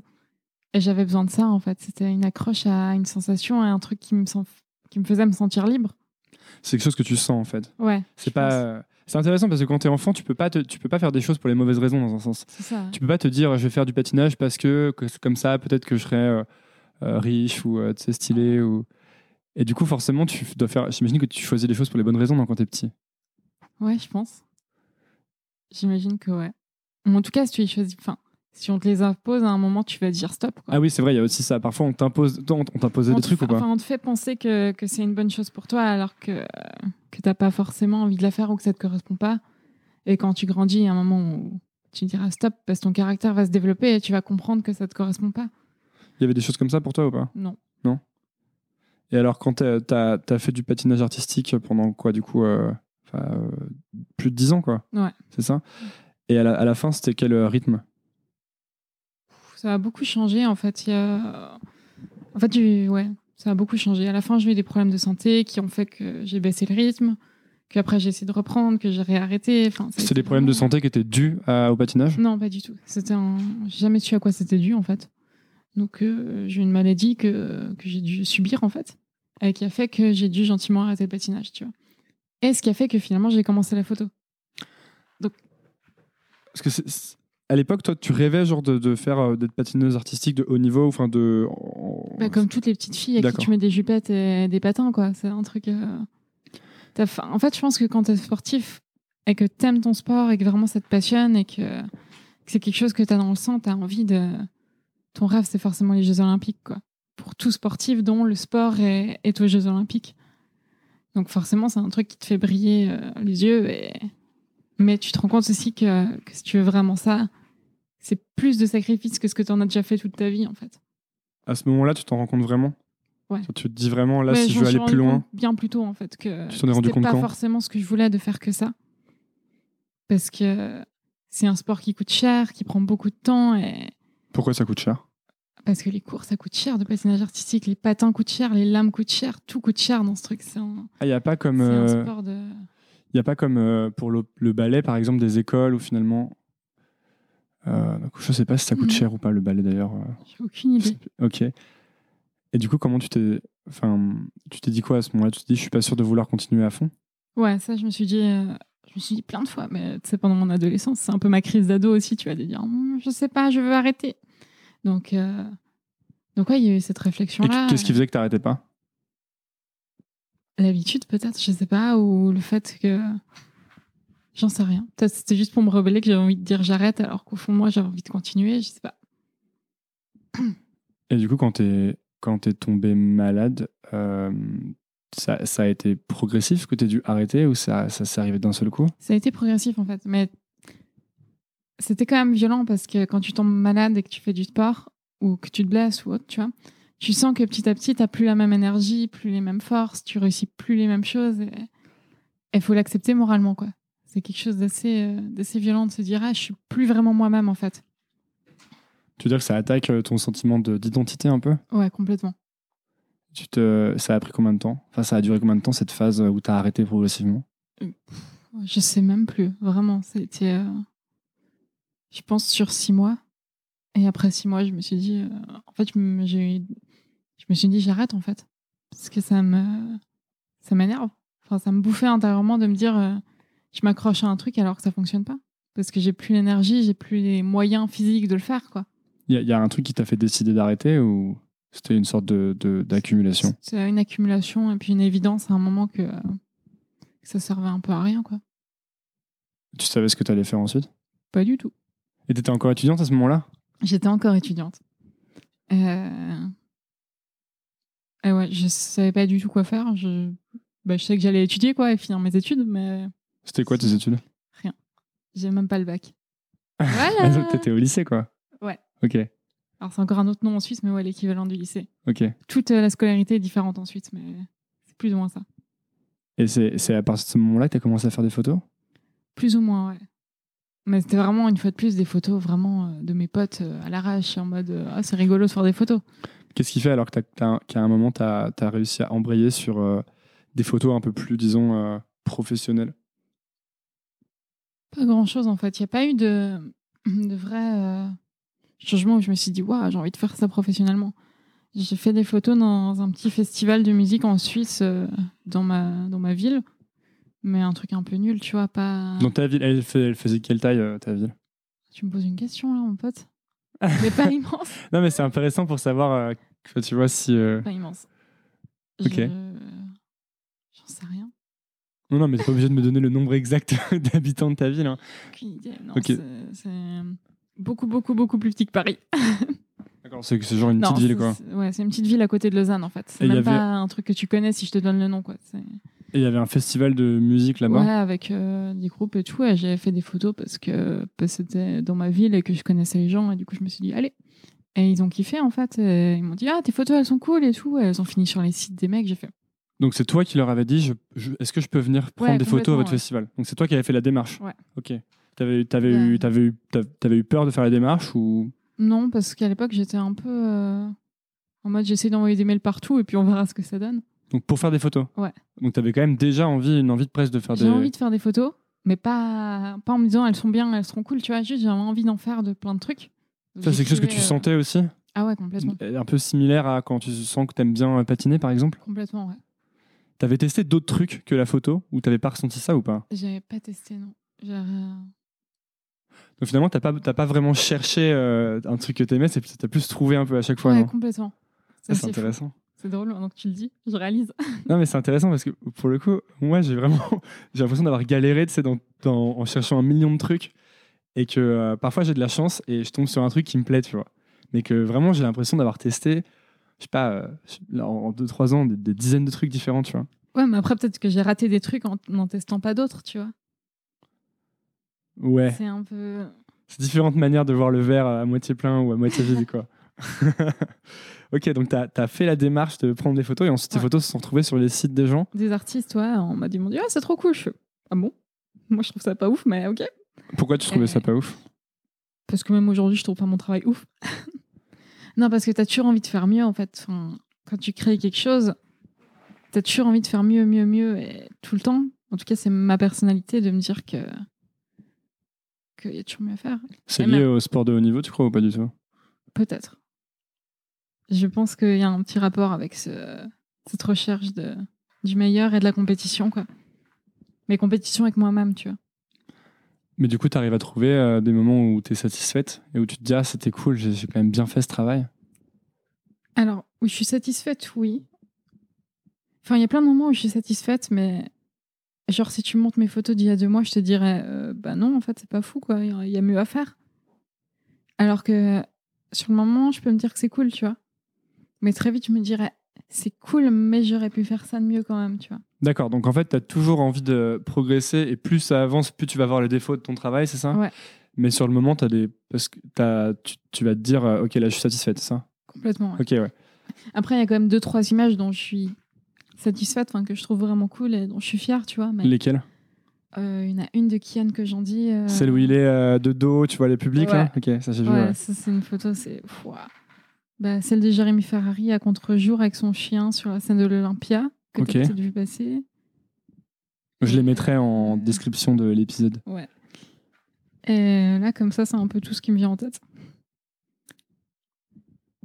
j'avais besoin de ça en fait c'était une accroche à une sensation et un truc qui me sent- qui me faisait me sentir libre C'est quelque chose que tu sens en fait. ouais C'est pas, C'est intéressant parce que quand t'es enfant, tu peux pas te- tu peux pas faire des choses pour les mauvaises raisons dans un sens. C'est ça. Tu peux pas te dire je vais faire du patinage parce que, comme ça peut-être que je serai euh, euh, riche ou euh, tu stylé ou et du coup forcément tu dois faire. J'imagine que tu choisis les choses pour les bonnes raisons quand t'es petit. Ouais, je pense. J'imagine que ouais. Ou En tout cas, si tu les choisis, enfin, si on te les impose, à un moment, tu vas dire stop. Quoi. Ah oui c'est vrai il y a aussi ça. Parfois on t'impose on t'imposait des trucs fait- ou pas? Enfin, on te fait penser que, que c'est une bonne chose pour toi alors que, que t'as pas forcément envie de la faire ou que ça te correspond pas. Et quand tu grandis, il y a un moment où tu diras stop parce que ton caractère va se développer et tu vas comprendre que ça te correspond pas. Il y avait des choses comme ça pour toi ou pas? Non. Et alors quand t'as as fait du patinage artistique pendant quoi du coup euh, euh, plus de 10 ans quoi? Ouais. C'est ça? Et à la, à la fin c'était quel euh, rythme? Ça a beaucoup changé en fait. Il y a... En fait, j'ai- ouais, ça a beaucoup changé. À la fin, j'ai eu des problèmes de santé qui ont fait que j'ai baissé le rythme, qu'après j'ai essayé de reprendre, que j'ai réarrêté. Enfin, été des problèmes de santé qui étaient dus à- au patinage? Non, pas du tout. C'était un... J'ai jamais su à quoi c'était dû, en fait. Donc, euh, j'ai une maladie que, que j'ai dû subir, en fait, et qui a fait que j'ai dû gentiment arrêter le patinage, tu vois. Et ce qui a fait que finalement, j'ai commencé la photo. Parce que c'est- c'est- à l'époque, toi, tu rêvais genre de, de faire euh, d'être patineuse artistique de haut niveau, enfin de. Bah, comme toutes les petites filles à qui tu mets des jupettes et des patins, quoi. C'est un truc. euh, En fait, je pense que quand t'es sportif et que t'aimes ton sport et que vraiment ça te passionne et que, que c'est quelque chose que t'as dans le sang, t'as envie de. Ton rêve, c'est forcément les Jeux Olympiques, quoi. Pour tout sportif dont le sport est, est aux Jeux Olympiques. Donc, forcément, c'est un truc qui te fait briller euh, les yeux. Et... Mais tu te rends compte aussi que, que si tu veux vraiment ça, c'est plus de sacrifices que ce que tu en as déjà fait toute ta vie, en fait. À ce moment-là, tu t'en rends compte vraiment? Ouais. Tu te dis vraiment, là, Ouais, si je veux aller plus loin. Bien plus tôt, en fait. Que Tu t'en es rendu compte pas quand? forcément ce que je voulais de faire que ça. Parce que c'est un sport qui coûte cher, qui prend beaucoup de temps. Et... Pourquoi ça coûte cher? Parce que les cours, ça coûte cher de patinage artistique. Les patins coûtent cher, les lames coûtent cher. Tout coûte cher dans ce truc. C'est un, Ah, il n'y a pas comme, c'est un euh, de. y a pas comme euh, pour le, le ballet, par exemple, des écoles où finalement. Euh, donc, je sais pas si ça coûte Mhm. cher ou pas, le ballet d'ailleurs. euh, J'ai aucune idée. Ok. Et du coup, comment tu t'es. Enfin, tu t'es dit quoi à ce moment-là? Tu te dis, je suis pas sûr de vouloir continuer à fond? Ouais, ça, je me suis dit. euh, Je me suis dit plein de fois, mais tu sais, pendant mon adolescence, c'est un peu ma crise d'ado aussi, tu vas te dire, Hum, je sais pas, je veux arrêter. Donc, euh, donc ouais, il y a eu cette Et réflexion-là. qu'est-ce qui faisait que t'arrêtais pas? L'habitude, peut-être, je sais pas, ou le fait que. J'en sais rien. Peut-être c'était juste pour me rebeller que j'avais envie de dire j'arrête, alors qu'au fond, moi, j'avais envie de continuer, je sais pas. Et du coup, quand t'es quand t'es tombé malade, euh, ça, ça a été progressif que t'aies dû arrêter ou ça, ça s'est arrivé d'un seul coup? Ça a été progressif, en fait, mais c'était quand même violent parce que quand tu tombes malade et que tu fais du sport, ou que tu te blesses ou autre, tu vois, tu sens que petit à petit, t'as plus la même énergie, plus les mêmes forces, tu réussis plus les mêmes choses, et il faut l'accepter moralement, quoi. C'est quelque chose d'assez euh, violent de se dire, ah, je suis plus vraiment moi-même, en fait. Tu veux dire que ça attaque euh, ton sentiment de- d'identité un peu? Ouais, complètement. tu te, Ça a pris combien de temps? Enfin, ça a duré combien de temps cette phase où t'as arrêté progressivement? Je sais même plus, vraiment. C'était, euh, je pense, sur six mois. Et après six mois, je me suis dit, euh, en fait, je me, je suis dit, j'arrête, en fait. Parce que ça me, ça m'énerve. Enfin, ça me bouffait intérieurement de me dire, euh, je m'accroche à un truc alors que ça fonctionne pas. Parce que j'ai plus l'énergie, j'ai plus les moyens physiques de le faire, quoi. Il y, y a un truc qui t'a fait décider d'arrêter ou c'était une sorte de- de- d'accumulation? C'est une accumulation et puis une évidence à un moment que, euh, que ça servait un peu à rien, quoi. Tu savais ce que t'allais faire ensuite? Pas du tout. Et t'étais encore étudiante à ce moment-là? J'étais encore étudiante. Euh... Et ouais, je savais pas du tout quoi faire. Je, bah, je sais que j'allais étudier quoi et finir mes études, mais C'était quoi tes études? J'ai même pas le bac. Voilà. *laughs* Donc t'étais au lycée quoi Ouais. Ok, Alors c'est encore un autre nom en Suisse, mais ouais, l'équivalent du lycée. ok. Toute euh, la scolarité est différente en Suisse, mais c'est plus ou moins ça. Et c'est à partir de ce moment-là que t'as commencé à faire des photos? Plus ou moins, ouais. Mais c'était vraiment une fois de plus des photos vraiment euh, de mes potes euh, à l'arrache, en mode ah c'est rigolo de faire des photos. Qu'est-ce qui fait alors qu'à un moment t'as as réussi à embrayer sur euh, des photos un peu plus, disons, euh, professionnelles? Pas grand chose en fait. Il n'y a pas eu de, *clears throat* de vrai euh, changement où je me suis dit, waouh, j'ai envie de faire ça professionnellement. J'ai fait des photos dans un petit festival de musique en Suisse, euh, dans, ma, dans ma ville. Mais un truc un peu nul, tu vois, pas. Dans ta ville, elle, fait- elle faisait quelle taille, euh, ta ville? Tu me poses une question là, mon pote? Mais pas *laughs* immense. Non, mais c'est intéressant pour savoir, euh, que, tu vois, si. euh, Pas immense. Ok. Je- J'en sais rien. Non, non, mais t'es pas obligé de me donner le nombre exact *laughs* d'habitants de ta ville. hein. Aucune idée. Non, Ok. c'est- beaucoup, beaucoup, beaucoup plus petit que Paris. *laughs* D'accord, c'est genre une non, petite ville, quoi. Ouais, c'est une petite ville à côté de Lausanne en fait. C'est même avait- pas un truc que tu connais si je te donne le nom quoi. Et il y avait un festival de musique là-bas? Ouais, avec euh, des groupes et tout. Et j'avais fait des photos parce que, parce que c'était dans ma ville et que je connaissais les gens. Et du coup, je me suis dit, allez. Et ils ont kiffé en fait. Et ils m'ont dit, ah, tes photos elles sont cool et tout. Et elles ont fini sur les sites des mecs. J'ai fait, Donc c'est toi qui leur avais dit je- je- est-ce que je peux venir prendre Ouais, des photos à votre ouais. festival? Donc c'est toi qui avais fait la démarche Ouais. Ok. T'avais, t'avais, eu, t'avais, eu, t'av- t'avais eu peur de faire la démarche ou? Non, parce qu'à l'époque, j'étais un peu euh, en mode, j'essaie d'envoyer des mails partout et puis on verra ce que ça donne. Donc pour faire des photos? Ouais. Donc t'avais quand même déjà envie, une envie de presse de faire J'ai des. envie de faire des photos, mais pas, pas en me disant, elles sont bien, elles seront cool. Tu vois, juste, j'avais envie d'en faire de plein de trucs. Donc, Ça c'est quelque chose que tu euh, sentais aussi? Ah ouais, complètement. Un peu similaire à quand tu sens que t'aimes bien patiner par exemple? Complètement, ouais. T'avais testé d'autres trucs que la photo ou t'avais pas ressenti ça ou pas J'avais pas testé, non. J'avais- Donc finalement t'as pas, pas vraiment cherché euh, un truc que t'aimais, c'est, t'as plus trouvé un peu à chaque fois. ouais, non complètement. C'est intéressant. C'est drôle, maintenant que tu le dis, je réalise. *laughs* Non, mais c'est intéressant parce que pour le coup, moi, j'ai vraiment *laughs* j'ai l'impression d'avoir galéré tu sais, dans, dans- en cherchant un million de trucs et que euh, parfois j'ai de la chance et je tombe sur un truc qui me plaît, tu vois. Mais que vraiment, j'ai l'impression d'avoir testé, je sais pas, euh, en 2-3 ans, des, des dizaines de trucs différents, tu vois. Ouais, mais après, peut-être que j'ai raté des trucs en n'en testant pas d'autres, tu vois. Ouais, C'est un peu. c'est différentes manières de voir le verre à moitié plein ou à moitié vide, quoi. *laughs* ok, donc tu as, fait la démarche de prendre des photos et ensuite Ouais. photos se sont retrouvées sur les sites des gens. Des artistes, ouais, on m'a dit, ah, c'est trop cool. Je ah bon? Moi, je trouve ça pas ouf, mais ok. Pourquoi tu trouvais Euh, ça pas ouf? Parce que même aujourd'hui, je trouve pas mon travail ouf. *laughs* non, parce que t'as toujours envie de faire mieux, en fait. Enfin, quand tu crées quelque chose, t'as toujours envie de faire mieux, mieux, mieux, et tout le temps. En tout cas, c'est ma personnalité de me dire que qu'il y a toujours mieux à faire. C'est lié même- au sport de haut niveau, tu crois, ou pas du tout? Peut-être. Je pense qu'il y a un petit rapport avec ce- cette recherche de, du meilleur et de la compétition, quoi. Mais compétition avec moi-même, tu vois. Mais du coup, tu arrives à trouver euh, des moments où tu es satisfaite et où tu te dis Ah, c'était cool, j'ai quand même bien fait ce travail? Alors, où je suis satisfaite, oui. Enfin, il y a plein de moments où je suis satisfaite, mais genre, si tu me montres mes photos d'il y a deux mois, je te dirais, euh, bah non, en fait, c'est pas fou, quoi. Il y a mieux à faire. Alors que sur le moment, je peux me dire que c'est cool, tu vois. Mais très vite, je me dirais, c'est cool, mais j'aurais pu faire ça de mieux quand même, tu vois. D'accord, donc en fait, tu as toujours envie de progresser et plus ça avance, plus tu vas voir les défauts de ton travail, c'est ça? Ouais. Mais sur le moment, as des... Parce que tu, tu vas te dire euh, Ok, là, je suis satisfaite, c'est ça? Complètement. ouais. Ok, ouais. Après, il y a quand même deux, trois images dont je suis satisfaite, que je trouve vraiment cool et dont je suis fière, tu vois. Mais Lesquelles? Euh, il y en a une de Kian que j'en dis. euh, Celle où il est euh, de dos, tu vois les publics là? Ouais. Ok, ça j'ai vu. Ouais, ouais. ça c'est une photo, c'est. Bah, celle de Jérémy Ferrari à contre-jour avec son chien sur la scène de l'Olympia, que Ok. t'as peut-être vu passer. Je les mettrai en Euh, description de l'épisode. Et là, comme ça, c'est un peu tout ce qui me vient en tête.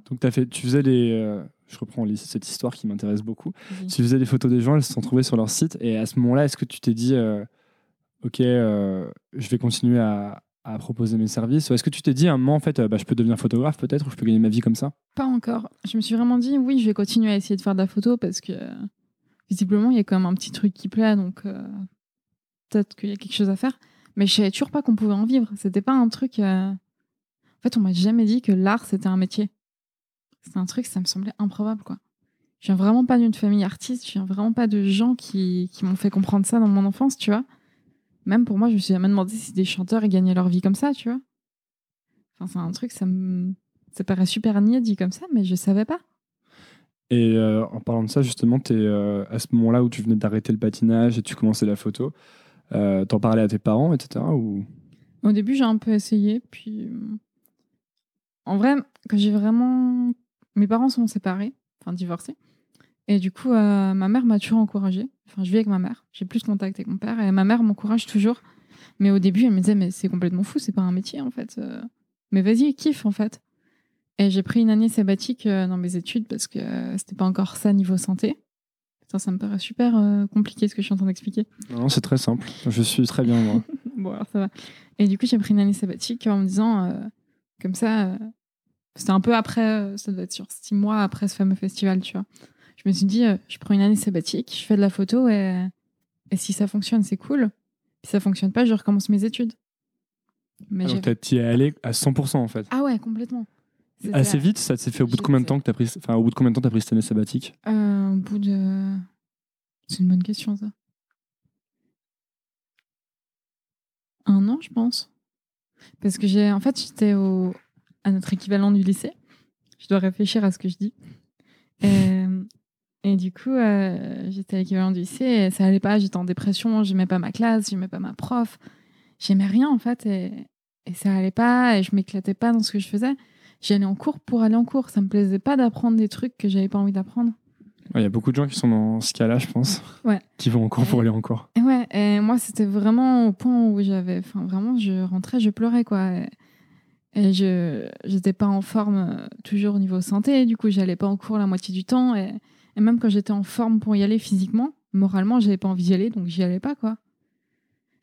Donc as fait, tu faisais des. euh, je reprends les- cette histoire qui m'intéresse beaucoup. Tu faisais des photos des gens, elles se sont trouvées sur leur site. Et à ce moment-là, est-ce que tu t'es dit, euh, OK, euh, je vais continuer à, à proposer mes services? Ou est-ce que tu t'es dit à un moment, en fait, bah, je peux devenir photographe peut-être, ou je peux gagner ma vie comme ça? Pas encore. Je me suis vraiment dit, oui, je vais continuer à essayer de faire de la photo parce que visiblement, il y a quand même un petit truc qui plaît, donc euh, peut-être qu'il y a quelque chose à faire. Mais je savais toujours pas qu'on pouvait en vivre. C'était pas un truc. euh, En fait, on m'a jamais dit que l'art c'était un métier. C'est un truc, ça me semblait improbable, quoi. Je viens vraiment pas d'une famille artiste. Je viens vraiment pas de gens qui, qui m'ont fait comprendre ça dans mon enfance, tu vois. Même pour moi, je me suis jamais demandé si des chanteurs gagnaient leur vie comme ça, tu vois. Enfin, c'est un truc, ça me. Ça paraît super niais dit comme ça, mais je savais pas. Et euh, en parlant de ça, justement, es, euh, à ce moment-là où tu venais d'arrêter le patinage et tu commençais la photo, euh, t'en parlais à tes parents, etc. Au début, j'ai un peu essayé, puis. En vrai, quand j'ai vraiment. Mes parents sont séparés, enfin divorcés. Et du coup, ma mère m'a toujours encouragée. Enfin, je vis avec ma mère. J'ai plus de contact avec mon père. Et ma mère m'encourage toujours. Mais au début, elle me disait, mais c'est complètement fou, c'est pas un métier, en fait. Mais vas-y, kiffe, en fait. Et j'ai pris une année sabbatique euh, dans mes études parce que euh, c'était pas encore ça niveau santé. Putain, ça me paraît super euh, compliqué ce que je suis en train d'expliquer. Non, c'est très simple. Je suis très bien, moi. *laughs* Bon, alors ça va. Et du coup, j'ai pris une année sabbatique en me disant, euh, comme ça, euh, c'était un peu après, ça doit être sur six mois après ce fameux festival, tu vois. Je me suis dit, euh, je prends une année sabbatique, je fais de la photo et, et si ça fonctionne, c'est cool. Si ça fonctionne pas, je recommence mes études. Mais Ah, Donc, t'y es allé à 100% en fait. Ah ouais, complètement. Assez vite, ça s'est fait au bout de combien de temps que t'as pris, enfin, au bout de combien de temps t'as pris cette année sabbatique? Euh, au bout de. C'est une bonne question, ça. Un an, je pense. Parce que j'ai. En fait, j'étais au... à notre équivalent du lycée. Je dois réfléchir à ce que je dis. Et, et du coup, euh, j'étais à l'équivalent du lycée et ça allait pas. J'étais en dépression, j'aimais pas ma classe, j'aimais pas ma prof. J'aimais rien, en fait. Et, et ça allait pas et je m'éclatais pas dans ce que je faisais. J'allais en cours pour aller en cours. Ça me plaisait pas d'apprendre des trucs que j'avais pas envie d'apprendre. Il y a beaucoup de gens qui sont dans ce cas-là, je pense. Ouais. Qui vont encore pour aller en cours. Et ouais, et moi, c'était vraiment au point où j'avais. Enfin, vraiment, je rentrais, je pleurais, quoi. Et, et je j'étais pas en forme euh, toujours au niveau santé. Du coup, j'allais pas en cours la moitié du temps. Et, et même quand j'étais en forme pour y aller physiquement, moralement, j'avais pas envie d'y aller, donc j'y allais pas, quoi.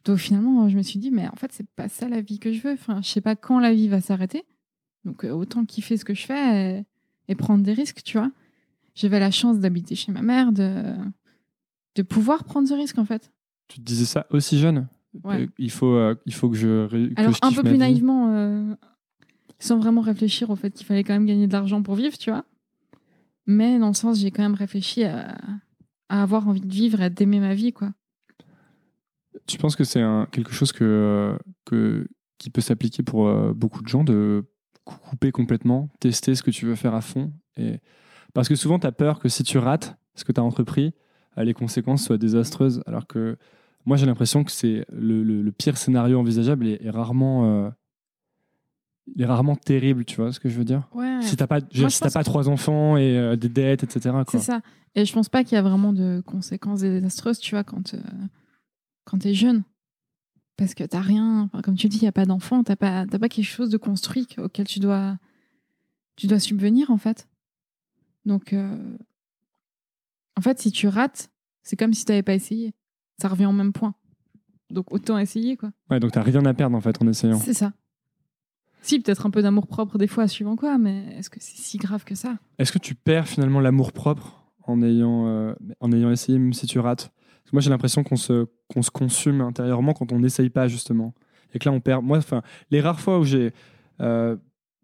Donc finalement, je me suis dit, mais en fait, c'est pas ça la vie que je veux. Enfin, je sais pas quand la vie va s'arrêter. Donc, euh, autant kiffer ce que je fais et, et prendre des risques, tu vois. J'avais la chance d'habiter chez ma mère, de, de pouvoir prendre ce risque, en fait. Tu te disais ça aussi jeune? Ouais. Euh, il, faut, euh, il faut que je. que Alors, je un peu plus naïvement, euh, sans vraiment réfléchir au fait qu'il fallait quand même gagner de l'argent pour vivre, tu vois. Mais dans le sens, j'ai quand même réfléchi à, à avoir envie de vivre et d'aimer ma vie, quoi. Tu penses que c'est quelque chose que, que, qui peut s'appliquer pour beaucoup de gens de couper complètement, tester ce que tu veux faire à fond et... Parce que souvent, tu as peur que si tu rates ce que tu as entrepris, euh, les conséquences soient désastreuses. Alors que moi, j'ai l'impression que c'est le, le- le pire scénario envisageable est, est rarement, euh, il est rarement terrible, tu vois ce que je veux dire? Ouais, Si t'as pas, Moi, si pas trois enfants et euh, des dettes, etc. c'est ça. Et je pense pas qu'il y a vraiment de conséquences désastreuses, tu vois, quand, euh, quand t'es jeune. Parce que t'as rien, enfin, comme tu dis, il n'y a pas d'enfant, t'as pas, pas quelque chose de construit auquel tu dois, tu dois subvenir, en fait. Donc, euh, en fait, si tu rates, c'est comme si t'avais pas essayé. Ça revient au même point. Donc, autant essayer, quoi. Ouais, donc t'as rien à perdre en fait en essayant. C'est ça. Si, peut-être un peu d'amour propre des fois, suivant quoi, mais est-ce que c'est si grave que ça? Est-ce que tu perds finalement l'amour propre en ayant, euh, en ayant essayé, même si tu rates? Moi, j'ai l'impression qu'on se, consume intérieurement quand on n'essaye pas, justement. Et que là, on perd. Moi, enfin, les rares fois où j'ai euh,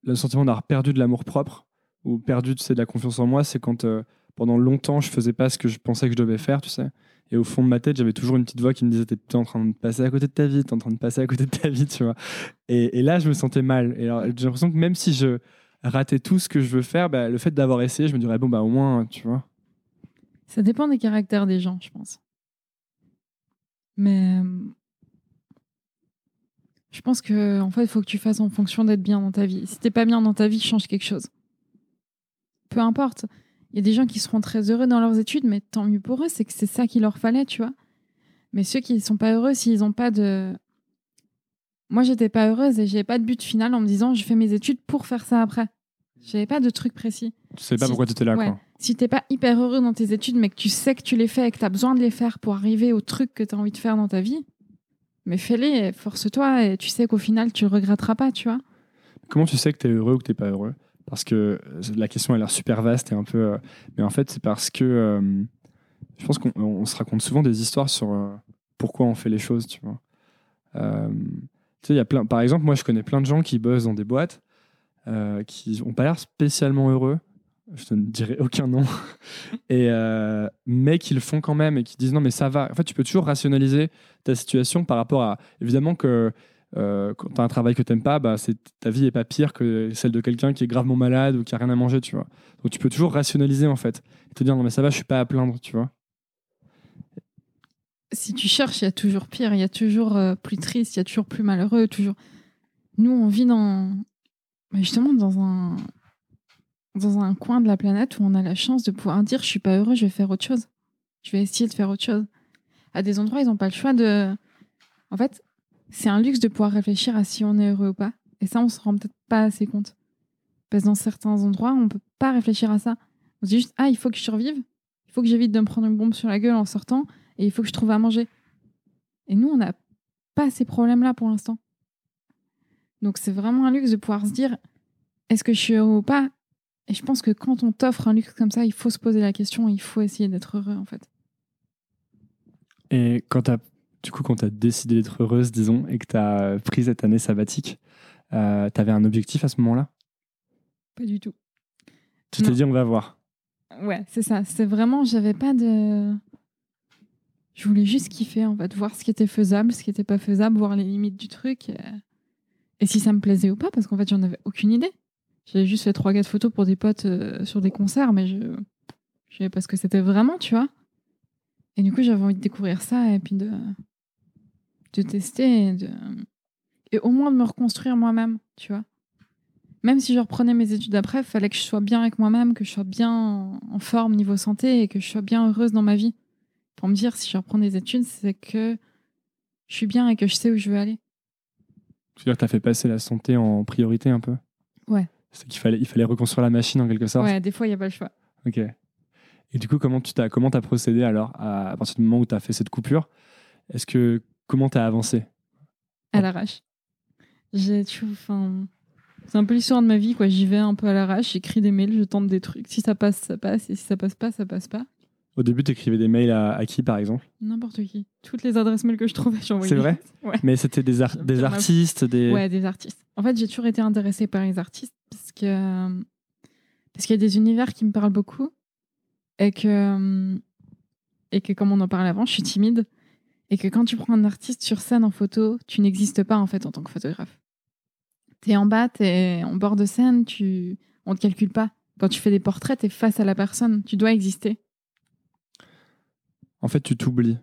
le sentiment d'avoir perdu de l'amour propre ou perdu tu sais, de la confiance en moi, c'est quand euh, pendant longtemps, je faisais pas ce que je pensais que je devais faire, tu sais. Et au fond de ma tête, j'avais toujours une petite voix qui me disait T'es en train de passer à côté de ta vie, t'es en train de passer à côté de ta vie, tu vois. Et, là, je me sentais mal. Et j'ai l'impression que même si je ratais tout ce que je veux faire, bah, le fait d'avoir essayé, je me dirais Bon, bah, au moins, tu vois. Ça dépend des caractères des gens, je pense. Mais je pense que en fait, il faut que tu fasses en fonction d'être bien dans ta vie. Si t'es pas bien dans ta vie, change quelque chose. Peu importe. Il y a des gens qui seront très heureux dans leurs études, mais tant mieux pour eux, c'est que c'est ça qu'il leur fallait, tu vois. Mais ceux qui sont pas heureux, s'ils ont pas de. Moi, j'étais pas heureuse et j'avais pas de but final en me disant je fais mes études pour faire ça après. J'avais pas de truc précis. Tu sais pas Si- pourquoi tu étais là, ouais. quoi. Si t'es pas hyper heureux dans tes études, mais que tu sais que tu les fais et que tu as besoin de les faire pour arriver au truc que tu as envie de faire dans ta vie, mais fais-les, et force-toi, et tu sais qu'au final, tu le regretteras pas, tu vois. Comment tu sais que tu es heureux ou que tu pas heureux? Parce que euh, la question a l'air super vaste et un peu. euh, mais en fait, c'est parce que. euh, je pense qu'on on se raconte souvent des histoires sur pourquoi on fait les choses, tu vois. Tu sais, y a plein. Par exemple, moi, je connais plein de gens qui bossent dans des boîtes qui ont pas l'air spécialement heureux. Je ne dirai aucun nom. *laughs* euh, mais qui le font quand même et qui disent non, mais ça va. En fait, tu peux toujours rationaliser ta situation par rapport à. Évidemment que euh, quand tu as un travail que tu pas, bah, c'est, ta vie est pas pire que celle de quelqu'un qui est gravement malade ou qui a rien à manger, tu vois. Donc tu peux toujours rationaliser en fait. Et te dire non mais ça va, je suis pas à plaindre, tu vois. Si tu cherches, il y a toujours pire, il y a toujours euh, plus triste, il y a toujours plus malheureux, toujours. Nous, on vit dans. Justement, dans un. Dans un coin de la planète où on a la chance de pouvoir dire je suis pas heureux, je vais faire autre chose. Je vais essayer de faire autre chose. À des endroits, ils n'ont pas le choix de. En fait, c'est un luxe de pouvoir réfléchir à si on est heureux ou pas. Et ça, on se rend peut-être pas assez compte. Parce que dans certains endroits, on peut pas réfléchir à ça. On se dit juste, ah, il faut que je survive. Il faut que j'évite de me prendre une bombe sur la gueule en sortant et il faut que je trouve à manger. Et nous, on n'a pas ces problèmes-là pour l'instant. Donc c'est vraiment un luxe de pouvoir se dire est-ce que je suis heureux ou pas? Et je pense que quand on t'offre un luxe comme ça, il faut se poser la question, il faut essayer d'être heureux en fait. Et quand as, du coup, quand tu as décidé d'être heureuse, disons, et que tu as pris cette année sabbatique, euh, tu avais un objectif à ce moment-là? Pas du tout. Tu t'es dit, on va voir. Ouais, c'est ça. C'est vraiment, j'avais pas de. Je voulais juste kiffer, en fait, voir ce qui était faisable, ce qui était pas faisable, voir les limites du truc. Et si ça me plaisait ou pas, parce qu'en fait, j'en avais aucune idée. J'avais juste fait trois, quatre photos pour des potes euh, sur des concerts, mais je je savais pas ce que c'était vraiment, tu vois. Et du coup, j'avais envie de découvrir ça et puis de, de tester et, de... et au moins de me reconstruire moi-même, tu vois. Même si je reprenais mes études après, il fallait que je sois bien avec moi-même, que je sois bien en- forme niveau santé et que je sois bien heureuse dans ma vie. Pour me dire, si je reprends des études, c'est que je suis bien et que je sais où je veux aller. Tu veux dire que tu as fait passer la santé en priorité un peu? Ouais. C'est qu'il fallait, il fallait reconstruire la machine en quelque sorte Ouais, des fois, il n'y a pas le choix. Ok. Et du coup, comment tu t'as, comment t'as procédé alors à, à partir du moment où tu as fait cette coupure Est-ce que comment tu as avancé? À l'arrache. J'ai. Enfin, c'est un peu l'histoire de ma vie, quoi. J'y vais un peu à l'arrache, j'écris des mails, je tente des trucs. Si ça passe, ça passe. Et si ça passe pas, ça passe pas. Au début, tu écrivais des mails à, à qui par exemple? N'importe qui. Toutes les adresses mails que je trouvais, j'envoyais. C'est vrai? Ouais. Mais c'était des, ar- artistes, des. Ouais, des artistes. En fait, j'ai toujours été intéressée par les artistes parce que parce qu'il y a des univers qui me parlent beaucoup et que et que comme on en parlait avant, je suis timide et que quand tu prends un artiste sur scène en photo, tu n'existes pas en fait en tant que photographe. T'es en bas, t'es en bord de scène, tu on te calcule pas. Quand tu fais des portraits, t'es face à la personne, tu dois exister En fait, tu t'oublies.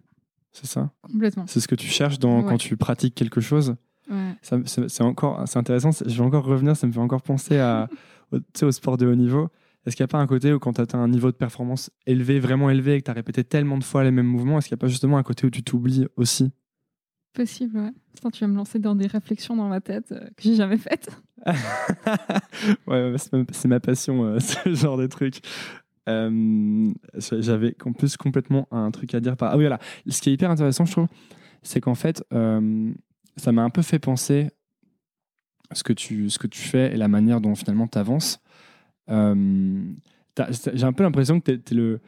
C'est ça? Complètement. C'est ce que tu cherches dans, Ouais. quand tu pratiques quelque chose? Ouais. C'est encore, c'est intéressant. Je vais encore revenir. Ça me fait encore penser à, *laughs* au, au sport de haut niveau. Est-ce qu'il n'y a pas un côté où quand tu atteins un niveau de performance élevé, vraiment élevé, et que tu as répété tellement de fois les mêmes mouvements, est-ce qu'il n'y a pas justement un côté où tu t'oublies aussi? Possible, ouais. Putain, tu vas me lancer dans des réflexions dans ma tête euh, que j'ai jamais faites. *laughs* Ouais, c'est ma, passion, euh, *laughs* ce genre de truc. Euh, J'avais en plus complètement un truc à dire. Par... Ah voilà. Ce qui est hyper intéressant, je trouve, c'est qu'en fait, euh, ça m'a un peu fait penser ce que tu, ce que tu fais et la manière dont finalement tu avances. J'ai un peu l'impression que tu es, le.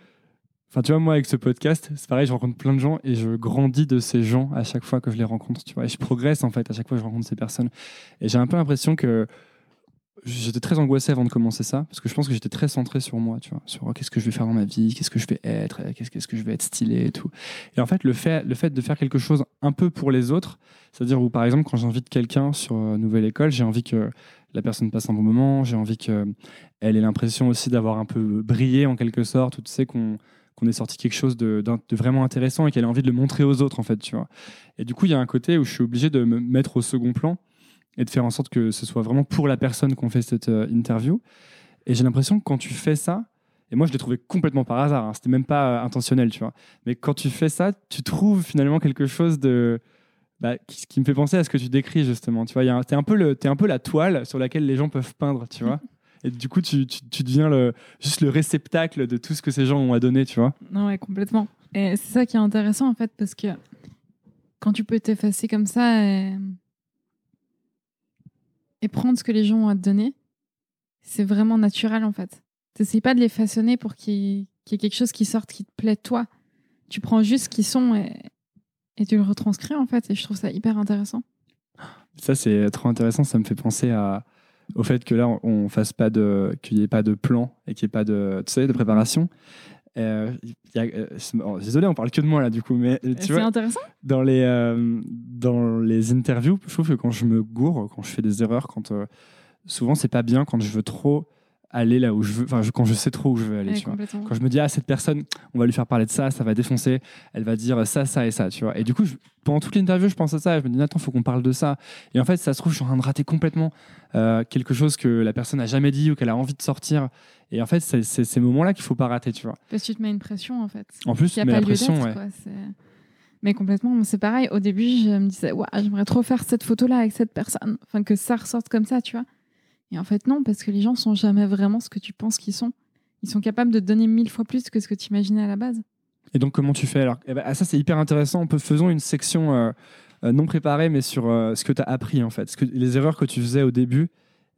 Enfin, tu vois, moi, avec ce podcast, c'est pareil, je rencontre plein de gens et je grandis de ces gens à chaque fois que je les rencontre, tu vois. Et je progresse, en fait, à chaque fois que je rencontre ces personnes. Et j'ai un peu l'impression que j'étais très angoissé avant de commencer ça, parce que je pense que j'étais très centré sur moi, tu vois, sur oh, qu'est-ce que je vais faire dans ma vie, qu'est-ce que je vais être, euh, qu'est-ce qu'est-ce que je vais être stylé et tout. Et en fait, le fait, le fait de faire quelque chose un peu pour les autres, c'est-à-dire où, par exemple, quand j'invite quelqu'un sur euh, Nouvelle École, j'ai envie que la personne passe un bon moment, j'ai envie qu'elle ait l'impression aussi d'avoir un peu brillé en quelque sorte, ou tu sais qu'on qu'on ait sorti quelque chose de, de vraiment intéressant et qu'elle ait envie de le montrer aux autres, en fait, tu vois. Et du coup, il y a un côté où je suis obligé de me mettre au second plan et de faire en sorte que ce soit vraiment pour la personne qu'on fait cette euh, interview. Et j'ai l'impression que quand tu fais ça, et moi je l'ai trouvé complètement par hasard, hein, c'était même pas euh, intentionnel, tu vois. Mais quand tu fais ça, tu trouves finalement quelque chose de bah, qui, qui me fait penser à ce que tu décris justement. Tu vois, y a un- t'es un peu le, t'es un peu la toile sur laquelle les gens peuvent peindre, tu vois. *laughs* Et du coup, tu, tu, tu deviens le, juste le réceptacle de tout ce que ces gens ont à donner, tu vois. Non, ouais, complètement. Et c'est ça qui est intéressant, en fait, parce que quand tu peux t'effacer comme ça et... et prendre ce que les gens ont à te donner, c'est vraiment naturel, en fait. T'essayes pas de les façonner pour qu'il y ait quelque chose qui sorte qui te plaît, toi. Tu prends juste ce qu'ils sont et... tu le retranscris, en fait. Et je trouve ça hyper intéressant. Ça, c'est trop intéressant. Ça me fait penser au fait que là, on fasse pas de, qu'il n'y ait pas de plan et qu'il n'y ait pas de, de préparation. Euh, il y a- euh, c'est- oh, désolé, on parle que de moi là, du coup, mais euh, tu C'est vois, intéressant dans les, euh, dans les interviews, je trouve que quand je me gourre, quand je fais des erreurs, quand souvent c'est pas bien quand je veux trop aller là où je veux, enfin quand je sais trop où je veux aller, Ouais, tu vois. Quand je me dis, ah, cette personne, on va lui faire parler de ça, ça va défoncer, elle va dire ça, ça et ça, tu vois. Et du coup, je- pendant toute l'interview, je pense à ça, je me dis, attends, faut qu'on parle de ça. Et en fait, ça se trouve, je suis en train de rater complètement euh, quelque chose que la personne n'a jamais dit ou qu'elle a envie de sortir. Et en fait, c'est ces moments-là qu'il faut pas rater, tu vois. Parce que tu te mets une pression, en fait. En plus, mais pas la pression, ouais. quoi, Mais complètement, c'est pareil. Au début, je me disais, Ouah, j'aimerais trop faire cette photo-là avec cette personne. Enfin, que ça ressorte comme ça, tu vois. Et en fait, non, parce que les gens sont jamais vraiment ce que tu penses qu'ils sont. Ils sont capables de te donner mille fois plus que ce que tu imaginais à la base. Et donc, comment tu fais alors? Eh ben, ah, Ça, c'est hyper intéressant. On peut, faisons une section euh, euh, non préparée, mais sur euh, ce que tu as appris, en fait. Ce que, les erreurs que tu faisais au début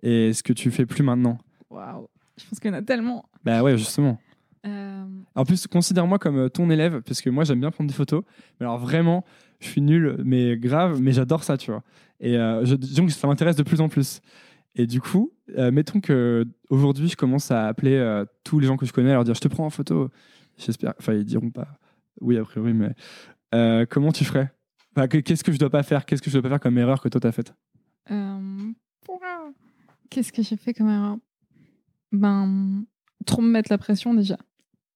et ce que tu fais plus maintenant. Waouh, je pense qu'il y en a tellement. Bah ouais, justement. Euh, En plus, considère-moi comme euh, ton élève, parce que moi, j'aime bien prendre des photos. Mais alors, vraiment, je suis nul, mais grave, mais j'adore ça, tu vois. Et euh, je, disons que ça m'intéresse de plus en plus. Et du coup, euh, mettons que aujourd'hui, je commence à appeler tous les gens que je connais, à leur dire Je te prends en photo. J'espère. Enfin, ils diront pas oui, a priori, mais comment tu ferais? Enfin, Qu'est-ce que je dois pas faire? Qu'est-ce que je dois pas faire comme erreur que toi, t'as faite? Qu'est-ce que j'ai fait comme erreur? Ben, trop me mettre la pression déjà.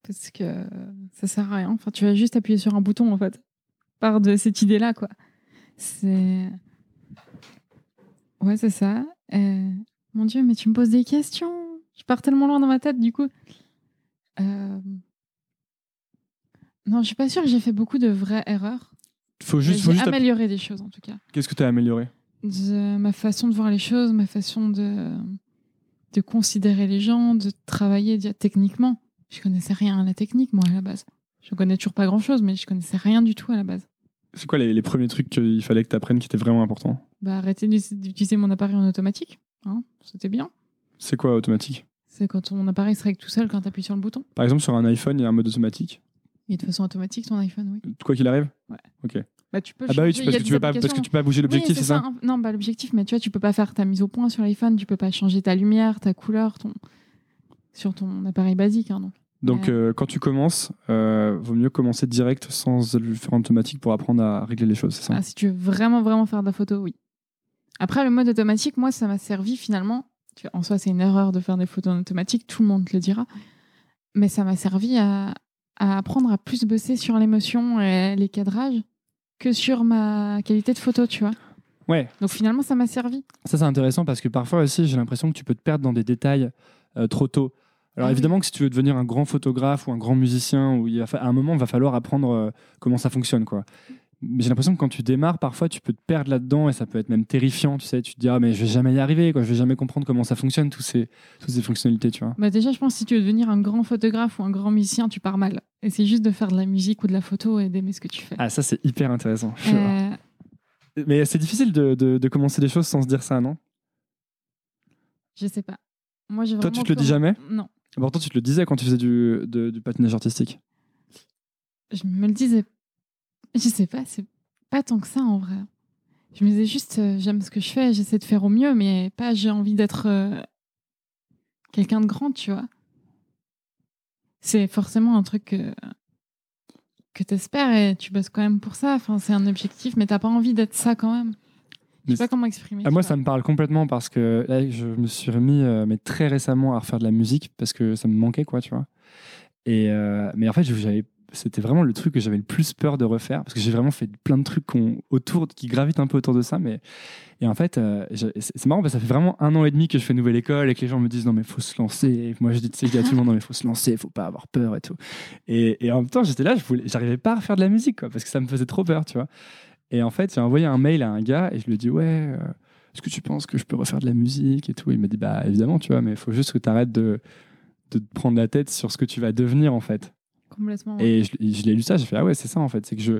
Parce que ça sert à rien. Enfin, tu vas juste appuyer sur un bouton, en fait. Part de cette idée-là, quoi. C'est. Ouais, c'est ça. Euh, Mon Dieu, mais tu me poses des questions. Je pars tellement loin dans ma tête, du coup. Euh, Non, je suis pas sûre que j'ai fait beaucoup de vraies erreurs. Faut juste, faut J'ai juste amélioré des choses, en tout cas. Qu'est-ce que tu as amélioré? De ma façon de voir les choses, ma façon de, de considérer les gens, de travailler techniquement. Je connaissais rien à la technique, moi, à la base. Je connais toujours pas grand-chose, mais je connaissais rien du tout à la base. C'est quoi les, les premiers trucs qu'il fallait que tu apprennes qui étaient vraiment importants? Bah, arrêter d'utiliser mon appareil en automatique. hein, C'était bien. C'est quoi automatique? C'est quand ton appareil se règle tout seul quand tu appuies sur le bouton. Par exemple, sur un iPhone, il y a un mode automatique? Et de façon automatique, ton iPhone, oui. Quoi qu'il arrive? Bah, tu peux Ah bah oui, tu- parce que tu peux pas, parce que applications. tu peux pas bouger l'objectif, Oui, c'est ça. Non, bah, l'objectif, mais tu vois, tu peux pas faire ta mise au point sur l'iPhone, tu peux pas changer ta lumière, ta couleur, ton... sur ton appareil basique. hein, donc. Euh, quand tu commences, euh, vaut mieux commencer direct sans le faire en automatique pour apprendre à régler les choses, c'est ça Ah, si tu veux vraiment, vraiment faire de la photo, oui. Après, le mode automatique, moi, ça m'a servi finalement. En soi, c'est une erreur de faire des photos en automatique, tout le monde te le dira. Mais ça m'a servi à, à apprendre à plus bosser sur l'émotion et les cadrages que sur ma qualité de photo, tu vois. Ouais, Donc finalement, ça m'a servi. ça c'est intéressant parce que parfois aussi j'ai l'impression que tu peux te perdre dans des détails euh, trop tôt. Alors Ah oui. évidemment que si tu veux devenir un grand photographe ou un grand musicien, où il va à un moment il va falloir apprendre euh, comment ça fonctionne quoi. J'ai l'impression que quand tu démarres, parfois tu peux te perdre là-dedans et ça peut être même terrifiant. Tu sais, tu te dis ah mais je vais jamais y arriver, quoi. Je vais jamais comprendre comment ça fonctionne tous ces toutes ces fonctionnalités, tu vois. Bah déjà, je pense que si tu veux devenir un grand photographe ou un grand musicien, tu pars mal. Et c'est juste de faire de la musique ou de la photo et d'aimer ce que tu fais. Ah ça c'est hyper intéressant. Euh, Mais c'est difficile de, de- de commencer des choses sans se dire ça, non? Je sais pas. Moi, Toi, tu te le dis jamais? Non. Pourtant, tu te le disais quand tu faisais du, de- du patinage artistique. je me le disais. *laughs* Je sais pas, c'est pas tant que ça en vrai. Je me disais juste, euh, j'aime ce que je fais, j'essaie de faire au mieux, mais pas j'ai envie d'être euh, quelqu'un de grand, tu vois. C'est forcément un truc que, que t'espères et tu bosses quand même pour ça. Enfin, c'est un objectif, mais t'as pas envie d'être ça quand même. Je sais pas comment exprimer. Ah, tu moi, vois. ça me parle complètement parce que là, je me suis remis, euh, mais très récemment, à refaire de la musique parce que ça me manquait, quoi, tu vois. Et, mais en fait, j'avais, c'était vraiment le truc que j'avais le plus peur de refaire parce que j'ai vraiment fait plein de trucs autour, qui gravitent un peu autour de ça. Mais, et en fait, euh, c'est marrant parce que ça fait vraiment un an et demi que je fais nouvelle école et que les gens me disent non, mais faut se lancer. Moi, je dis, je dis à tout le monde non, mais faut se lancer, faut pas avoir peur et tout. Et, en même temps, j'étais là, je voulais, j'arrivais pas à refaire de la musique, quoi, parce que ça me faisait trop peur, tu vois. Et en fait, j'ai envoyé un mail à un gars et je lui dit ouais. euh, est-ce que tu penses que je peux refaire de la musique et tout? Il m'a dit, bah évidemment, tu vois, mais il faut juste que tu arrêtes de, de te prendre la tête sur ce que tu vas devenir, en fait. Complètement. ouais. Et je, je l'ai lu ça, j'ai fait, ah ouais, c'est ça, en fait. C'est que je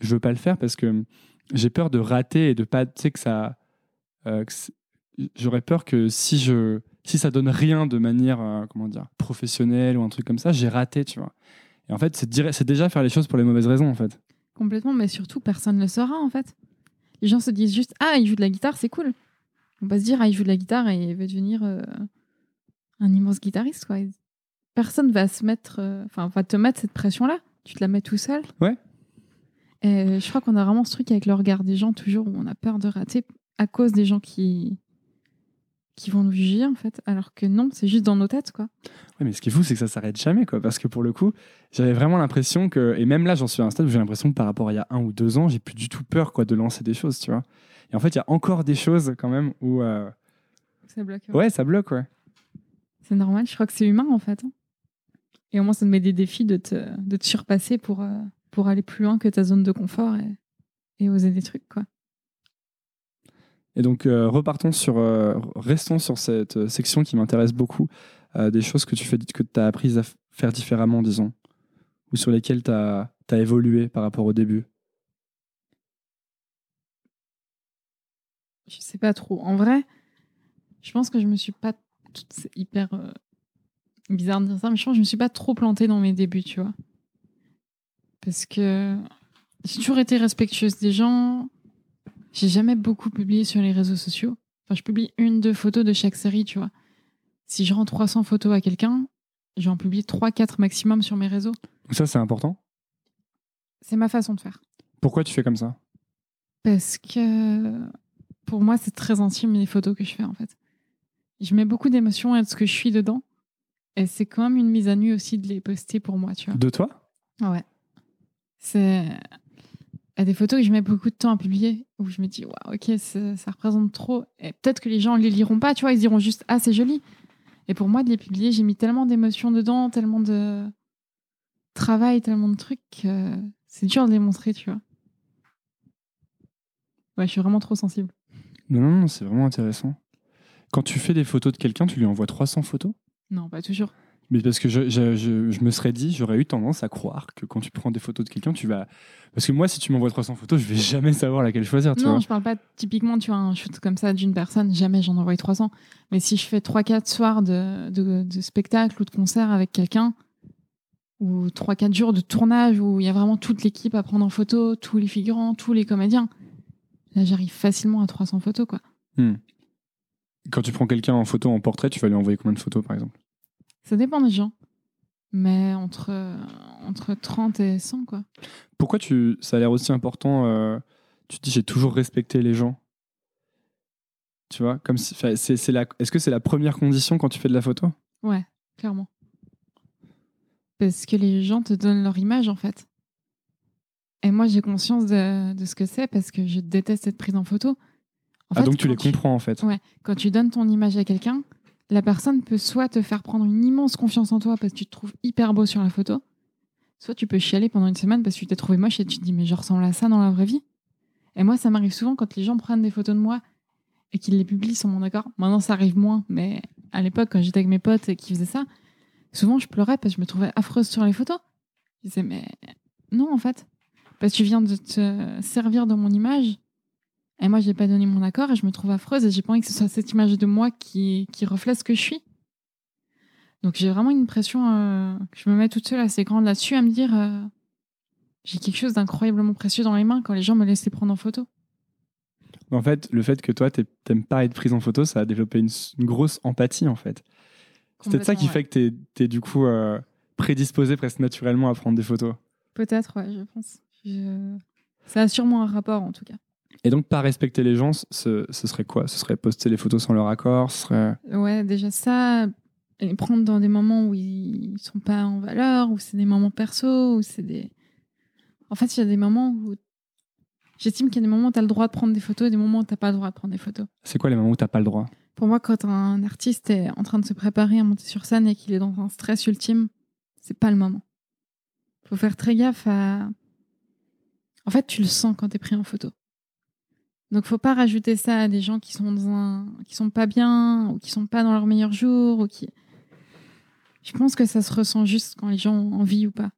je veux pas le faire parce que j'ai peur de rater et de pas, tu sais, que ça. euh, J'aurais peur que si, je, si ça donne rien de manière, euh, comment dire, professionnelle ou un truc comme ça, j'ai raté, tu vois. Et en fait, c'est déjà faire les choses pour les mauvaises raisons, en fait. Complètement, mais surtout, personne ne le saura en fait. Les gens se disent juste Ah, il joue de la guitare, c'est cool. On va se dire Ah, il joue de la guitare et il veut devenir euh, un immense guitariste. Quoi. Personne va se mettre, euh, enfin, va te mettre cette pression-là. Tu te la mets tout seul. Ouais. Et je crois qu'on a vraiment ce truc avec le regard des gens, toujours où on a peur de rater à cause des gens qui qui vont nous juger en fait, alors que non, c'est juste dans nos têtes quoi. Ouais, mais ce qui est fou, c'est que ça s'arrête jamais, quoi. Parce que pour le coup, j'avais vraiment l'impression que, et même là, j'en suis à un stade où j'ai l'impression que par rapport à il y a un ou deux ans, j'ai plus du tout peur, quoi, de lancer des choses, tu vois. Et en fait, il y a encore des choses quand même où, euh, Ça bloque. ouais, ça bloque, ouais. C'est normal, je crois que c'est humain en fait. hein. Et au moins, ça te met des défis de te, de te surpasser pour, euh, pour aller plus loin que ta zone de confort et, et oser des trucs. quoi. Et donc, euh, repartons sur, euh, restons sur cette section qui m'intéresse beaucoup, euh, des choses que tu fais, que tu as apprises à faire différemment, disons, ou sur lesquelles tu as, évolué par rapport au début Je sais pas trop. En vrai, je pense que je me suis pas. C'est hyper bizarre de dire ça, mais je pense que je me suis pas trop plantée dans mes débuts, tu vois. Parce que j'ai toujours été respectueuse des gens. J'ai jamais beaucoup publié sur les réseaux sociaux. Enfin, je publie une, deux photos de chaque série, tu vois. Si je rends 300 photos à quelqu'un, j'en publie 3-4 maximum sur mes réseaux. Ça, c'est important? C'est ma façon de faire. Pourquoi tu fais comme ça? Parce que pour moi, c'est très intime les photos que je fais en fait. Je mets beaucoup d'émotions à ce que je suis dedans. Et c'est quand même une mise à nu aussi de les poster pour moi, tu vois. De toi? Ouais. C'est. Il y a des photos que je mets beaucoup de temps à publier où je me dis, waouh, ok, ça, ça représente trop. Et peut-être que les gens ne les liront pas, tu vois, ils diront juste, ah, c'est joli. Et pour moi, de les publier, j'ai mis tellement d'émotions dedans, tellement de travail, tellement de trucs que c'est dur de les montrer, tu vois. Ouais, je suis vraiment trop sensible. Non, non, non, c'est vraiment intéressant. Quand tu fais des photos de quelqu'un, tu lui envoies 300 photos? Non, pas toujours. Mais parce que je, je- je- je me serais dit, j'aurais eu tendance à croire que quand tu prends des photos de quelqu'un, tu vas. Parce que moi, si tu m'envoies 300 photos, je vais jamais savoir laquelle choisir, tu non, vois. je parle pas typiquement, tu vois, un shoot comme ça d'une personne, jamais j'en envoie 300. Mais si je fais 3-4 soirs de, de, de spectacle ou de concert avec quelqu'un, ou 3-4 jours de tournage où il y a vraiment toute l'équipe à prendre en photo, tous les figurants, tous les comédiens, là j'arrive facilement à 300 photos, quoi. Quand tu prends quelqu'un en photo, en portrait, tu vas lui envoyer combien de photos, par exemple? Ça dépend des gens. Mais entre, entre 30 et 100, quoi. Pourquoi tu, ça a l'air aussi important euh, Tu te dis, j'ai toujours respecté les gens? Tu vois, comme si, c'est, c'est la, est-ce que c'est la première condition quand tu fais de la photo? Ouais, clairement. Parce que les gens te donnent leur image, en fait. Et moi, j'ai conscience de, de ce que c'est parce que je déteste être prise en photo. En Ah, fait, donc tu les comprends en fait. Ouais, quand tu donnes ton image à quelqu'un, la personne peut soit te faire prendre une immense confiance en toi parce que tu te trouves hyper beau sur la photo, soit tu peux chialer pendant une semaine parce que tu t'es trouvé moche et tu te dis mais je ressemble à ça dans la vraie vie. Et moi, ça m'arrive souvent quand les gens prennent des photos de moi et qu'ils les publient sans mon accord. Maintenant, ça arrive moins, mais à l'époque, quand j'étais avec mes potes et qui faisaient ça, souvent je pleurais parce que je me trouvais affreuse sur les photos. Je disais mais non en fait, parce que tu viens de te servir de mon image et moi, j'ai pas donné mon accord et je me trouve affreuse et j'ai pas envie que ce soit cette image de moi qui, qui reflète ce que je suis. Donc j'ai vraiment une pression euh, que je me mets toute seule assez grande là-dessus à me dire euh, j'ai quelque chose d'incroyablement précieux dans les mains quand les gens me laissent les prendre en photo. En fait, le fait que toi, t'aimes pas être prise en photo, ça a développé une, grosse empathie en fait. C'est peut-être ça qui fait que t'es es du coup euh, prédisposé presque naturellement à prendre des photos. Peut-être, ouais, je pense. Je- Ça a sûrement un rapport en tout cas. Et donc, pas respecter les gens, ce, ce serait quoi? Ce serait poster les photos sans leur accord Ce serait. Ouais, déjà ça, les prendre dans des moments où ils sont pas en valeur, où c'est des moments perso, où c'est des. En fait, il y a des moments où. J'estime qu'il y a des moments où tu as le droit de prendre des photos et des moments où tu pas le droit de prendre des photos. C'est quoi les moments où t'as pas le droit? Pour moi, quand un artiste est en train de se préparer à monter sur scène et qu'il est dans un stress ultime, c'est pas le moment. Faut faire très gaffe à. En fait, tu le sens quand tu es pris en photo. Donc, faut pas rajouter ça à des gens qui sont dans un... qui sont pas bien ou qui sont pas dans leur meilleur jour ou qui. Je pense que ça se ressent juste quand les gens ont envie ou pas.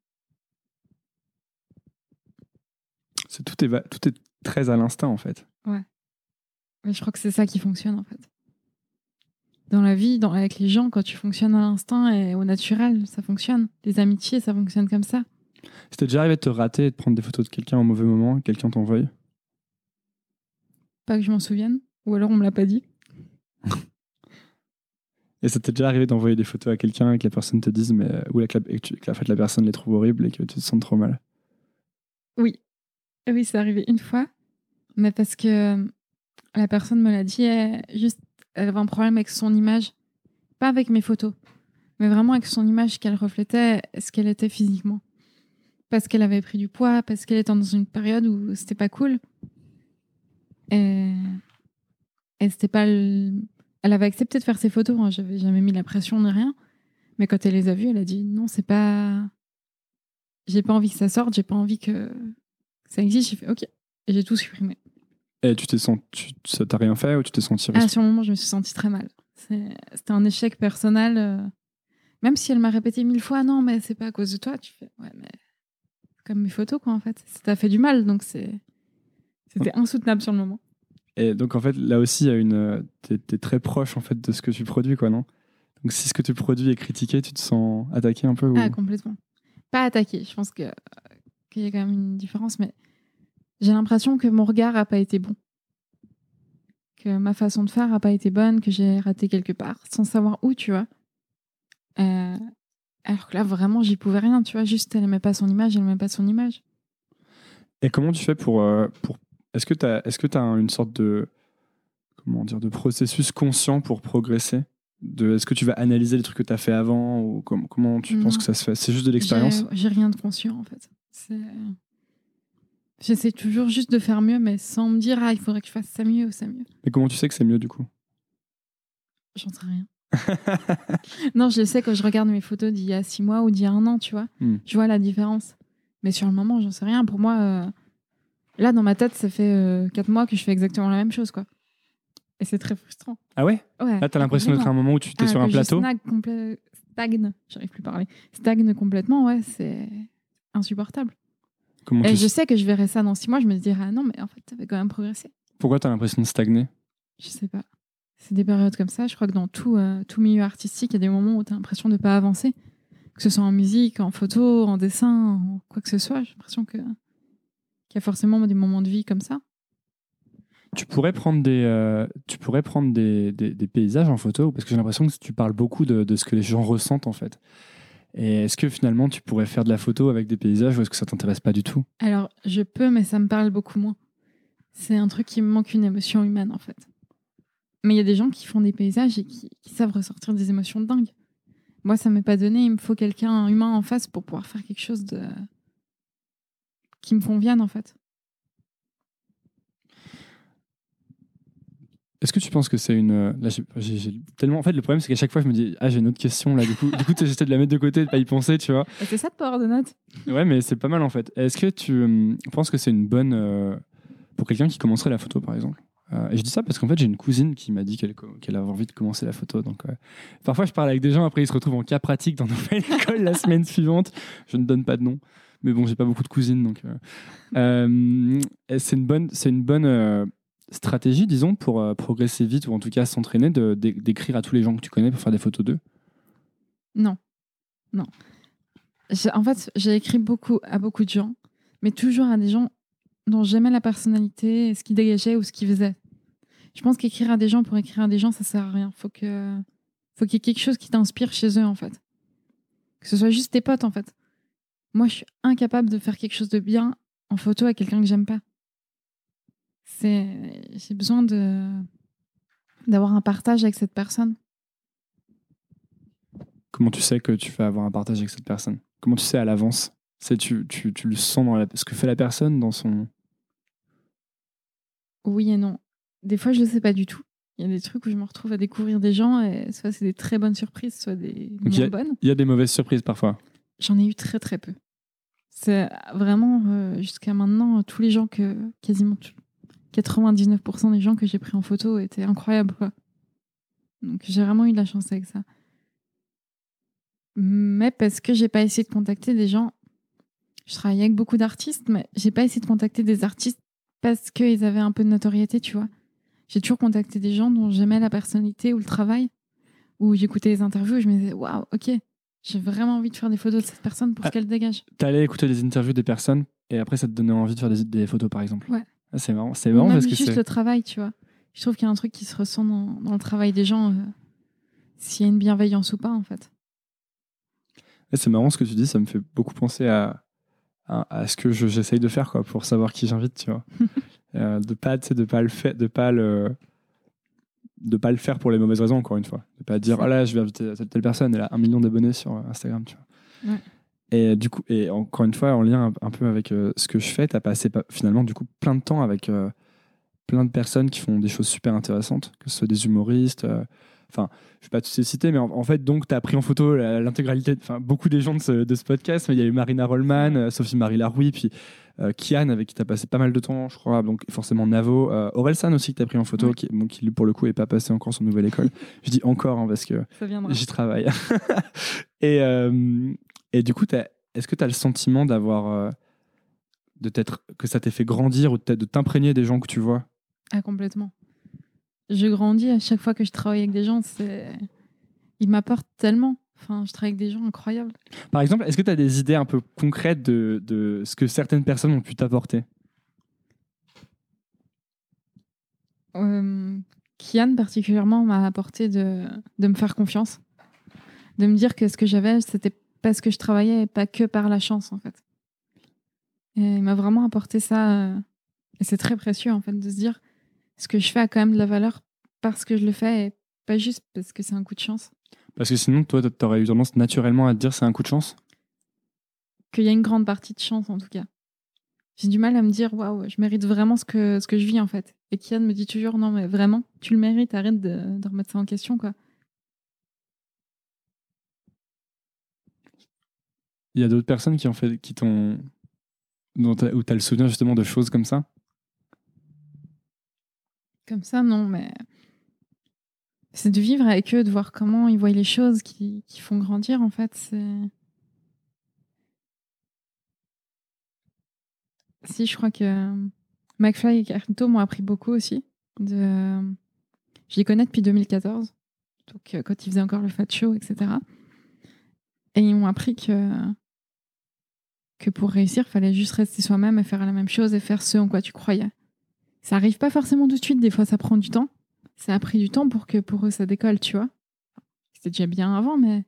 C'est tout est tout est très à l'instinct en fait. Mais je crois que c'est ça qui fonctionne en fait. Dans la vie, dans, avec les gens, quand tu fonctionnes à l'instinct et au naturel, ça fonctionne. Les amitiés, ça fonctionne comme ça. C'était déjà arrivé de te rater et de prendre des photos de quelqu'un au mauvais moment, quelqu'un t'envoie Pas que je m'en souvienne. Ou alors on me l'a pas dit. Et ça t'est déjà arrivé d'envoyer des photos à quelqu'un et que la personne te dise, mais ou la, et que, tu- que en fait, la personne les trouve horribles et que tu te sens trop mal? Oui. Oui, c'est arrivé une fois. Mais parce que euh, la personne me l'a dit, elle, juste, elle avait un problème avec son image. Pas avec mes photos, mais vraiment avec son image qu'elle reflétait, ce qu'elle était physiquement. Parce qu'elle avait pris du poids, parce qu'elle était dans une période où c'était pas cool. Et, et c'était pas. le- Elle avait accepté de faire ses photos, hein, j'avais jamais mis la pression ni rien. Mais quand elle les a vues, elle a dit non, c'est pas. J'ai pas envie que ça sorte, j'ai pas envie que ça existe. J'ai fait ok. Et j'ai tout supprimé. Et tu t'es senti, ça t'a rien fait ou tu t'es senti Ah, sur le moment, je me suis sentie très mal. C'était un échec personnel. euh, Même si elle m'a répété mille fois, non, mais c'est pas à cause de toi, tu fais, ouais, mais comme mes photos, quoi, en fait. Ça t'a fait du mal, donc c'est. C'était insoutenable sur le moment. Et donc, en fait, là aussi, une. T'es es très proche, en fait, de ce que tu produis, quoi, non? Donc, si ce que tu produis est critiqué, tu te sens attaqué un peu ou... Ah, complètement. Pas attaqué. Je pense que qu'il y a quand même une différence, mais j'ai l'impression que mon regard a pas été bon. Que ma façon de faire a pas été bonne, que j'ai raté quelque part, sans savoir où, tu vois. Euh, alors que là, vraiment, j'y pouvais rien, tu vois. Juste, elle aimait pas son image, elle aimait pas son image. Et comment tu fais pour. euh, pour... Est-ce que tu as, est-ce que as une sorte de. Comment dire De processus conscient pour progresser? De, Est-ce que tu vas analyser les trucs que tu as fait avant ou com- Comment tu penses que ça se fait? C'est juste de l'expérience? J'ai rien de conscient, en fait. J'essaie toujours juste de faire mieux, mais sans me dire, ah, il faudrait que je fasse ça mieux ou ça mieux. Mais comment tu sais que c'est mieux du coup? J'en sais rien. *laughs* non, je le sais quand je regarde mes photos d'il y a six mois ou d'il y a un an, tu vois. Hmm. Je vois la différence. Mais sur le moment, j'en sais rien. Pour moi, euh, là, dans ma tête, ça fait euh, quatre mois que je fais exactement la même chose, quoi. Et c'est très frustrant. Ah ouais? Ouais, Là, t'as l'impression d'être à un moment où tu étais Ah, sur un je plateau? complè- stagne, j'arrive plus à parler. Stagne complètement, ouais, c'est insupportable. Comment Et tu... je sais que je verrai ça dans six mois, je me dirai, ah non, mais en fait, ça va quand même progresser. Pourquoi t'as l'impression de stagner? Je sais pas. C'est des périodes comme ça. Je crois que dans tout, euh, tout milieu artistique, il y a des moments où tu as l'impression de pas avancer. Que ce soit en musique, en photo, en dessin, en quoi que ce soit. J'ai l'impression que qu'il y a forcément des moments de vie comme ça. Tu pourrais prendre des, euh, tu pourrais prendre des, des- des paysages en photo parce que j'ai l'impression que tu parles beaucoup de, de ce que les gens ressentent en fait. Et est-ce que finalement tu pourrais faire de la photo avec des paysages ou est-ce que ça t'intéresse pas du tout? Alors, je peux, mais ça me parle beaucoup moins. C'est un truc qui me manque une émotion humaine, en fait. Mais il y a des gens qui font des paysages et qui, qui savent ressortir des émotions dingues. Moi, ça m'est pas donné. Il me faut quelqu'un humain en face pour pouvoir faire quelque chose de qui me convienne, en fait. Est-ce que tu penses que c'est une. euh, Là, j'ai tellement. En fait, le problème, c'est qu'à chaque fois, je me dis, ah, j'ai une autre question là. Du coup, du coup *laughs* j'essaie de la mettre de côté, de pas y penser, tu vois. C'est ça de Power de notes Ouais, mais c'est pas mal en fait. Est-ce que tu euh, penses que c'est une bonne. euh, pour quelqu'un qui commencerait la photo, par exemple? Euh, Et je dis ça parce qu'en fait, j'ai une cousine qui m'a dit qu'elle qu'elle avait envie de commencer la photo. Donc, euh, parfois, je parle avec des gens, après, ils se retrouvent en cas pratique dans nouvelle *laughs* école la semaine suivante. Je ne donne pas de nom. Mais bon, j'ai pas beaucoup de cousines, donc. euh, euh, c'est une bonne, c'est une bonne euh, stratégie, disons, pour progresser vite ou en tout cas s'entraîner, d'écrire à tous les gens que tu connais pour faire des photos d'eux? Non. Non. En fait, j'ai écrit beaucoup à beaucoup de gens, mais toujours à des gens dont j'aimais la personnalité, ce qu'ils dégageaient ou ce qu'ils faisaient. Je pense qu'écrire à des gens pour écrire à des gens, ça sert à rien. Faut que, faut qu'il y ait quelque chose qui t'inspire chez eux, en fait. Que ce soit juste tes potes, en fait. Moi, je suis incapable de faire quelque chose de bien en photo à quelqu'un que j'aime pas. C'est, j'ai besoin de d'avoir un partage avec cette personne. Comment tu sais que tu vas avoir un partage avec cette personne? Comment tu sais à l'avance? C'est tu, tu, tu le sens dans la- ce que fait la personne dans son. Oui et non. Des fois, je ne sais pas du tout. Il y a des trucs où je me retrouve à découvrir des gens et soit c'est des très bonnes surprises, soit des Donc, moins bonnes. Il y a des mauvaises surprises parfois. J'en ai eu très très peu. C'est vraiment euh, jusqu'à maintenant tous les gens que quasiment tout- 99% des gens que j'ai pris en photo étaient incroyables quoi. Donc j'ai vraiment eu de la chance avec ça. Mais parce que j'ai pas essayé de contacter des gens. Je travaille avec beaucoup d'artistes, mais j'ai pas essayé de contacter des artistes parce qu'ils avaient un peu de notoriété, tu vois. J'ai toujours contacté des gens dont j'aimais la personnalité ou le travail, où j'écoutais les interviews et je me disais waouh, ok, j'ai vraiment envie de faire des photos de cette personne pour Ah. ce qu'elle dégage. T'allais écouter les interviews des personnes et après ça te donnait envie de faire des, des photos par exemple. Ouais. Ah, c'est marrant, c'est marrant parce que juste le travail, tu vois. Je trouve qu'il y a un truc qui se ressent dans, dans le travail des gens, euh, s'il y a une bienveillance ou pas, en fait. C'est marrant ce que tu dis, ça me fait beaucoup penser à, à, à ce que je- j'essaye de faire quoi, pour savoir qui j'invite, tu vois. *laughs* Euh, de pas, de pas le faire, de pas le, de pas le faire pour les mauvaises raisons encore une fois. De pas dire oh là je vais inviter telle, telle personne, elle a un million d'abonnés sur euh, Instagram, tu vois. Ouais. Et du coup, et encore une fois en lien un, peu avec euh, ce que je fais, t'as passé pas- finalement du coup plein de temps avec euh, plein de personnes qui font des choses super intéressantes, que ce soit des humoristes. Enfin, je vais pas tous les citer, mais en, en fait, donc, tu as pris en photo l'intégralité, enfin, beaucoup des gens de ce, de ce podcast. mais Il y a eu Marina Rollman, euh, Sophie-Marie Laroui, puis euh, Kian, avec qui tu as passé pas mal de temps, je crois, donc forcément Navo. Euh, Aurel San aussi, que tu as pris en photo, qui, bon, qui, lui, pour le coup, est pas passé encore son nouvelle école. *laughs* je dis encore, hein, parce que. J'y travaille. *laughs* et, euh, et du coup, est-ce que tu as le sentiment d'avoir. euh, de que ça t'ait fait grandir ou peut-être de t'imprégner des gens que tu vois? Ah, complètement. Je grandis à chaque fois que je travaille avec des gens. C'est... Ils m'apportent tellement. Enfin, je travaille avec des gens incroyables. Par exemple, est-ce que tu as des idées un peu concrètes de, de ce que certaines personnes ont pu t'apporter? Euh, Kian, particulièrement, m'a apporté de, de me faire confiance. De me dire que ce que j'avais, c'était parce que je travaillais et pas que par la chance, en fait. Et il m'a vraiment apporté ça. euh, et c'est très précieux, en fait, de se dire ce que je fais a quand même de la valeur parce que je le fais et pas juste parce que c'est un coup de chance. Parce que sinon, toi, tu aurais eu tendance naturellement à te dire c'est un coup de chance? Qu'il y a une grande partie de chance, en tout cas. J'ai du mal à me dire, waouh, je mérite vraiment ce que, ce que je vis, en fait. Et Kian me dit toujours, non, mais vraiment, tu le mérites, arrête de, de remettre ça en question, quoi. Il y a d'autres personnes qui ont fait. qui t'ont. t'as- où tu as le souvenir justement de choses comme ça? Comme ça, non, mais c'est de vivre avec eux, de voir comment ils voient les choses qui, font grandir, en fait. Si, je crois que McFly et Carlito m'ont appris beaucoup aussi. De... Je les connais depuis 2014, donc euh, quand ils faisaient encore le Fat Show, etc. Et ils m'ont appris que que pour réussir, fallait juste rester soi-même et faire la même chose et faire ce en quoi tu croyais. Ça arrive pas forcément tout de suite, des fois ça prend du temps. Ça a pris du temps pour que pour eux ça décolle, tu vois. C'était déjà bien avant, mais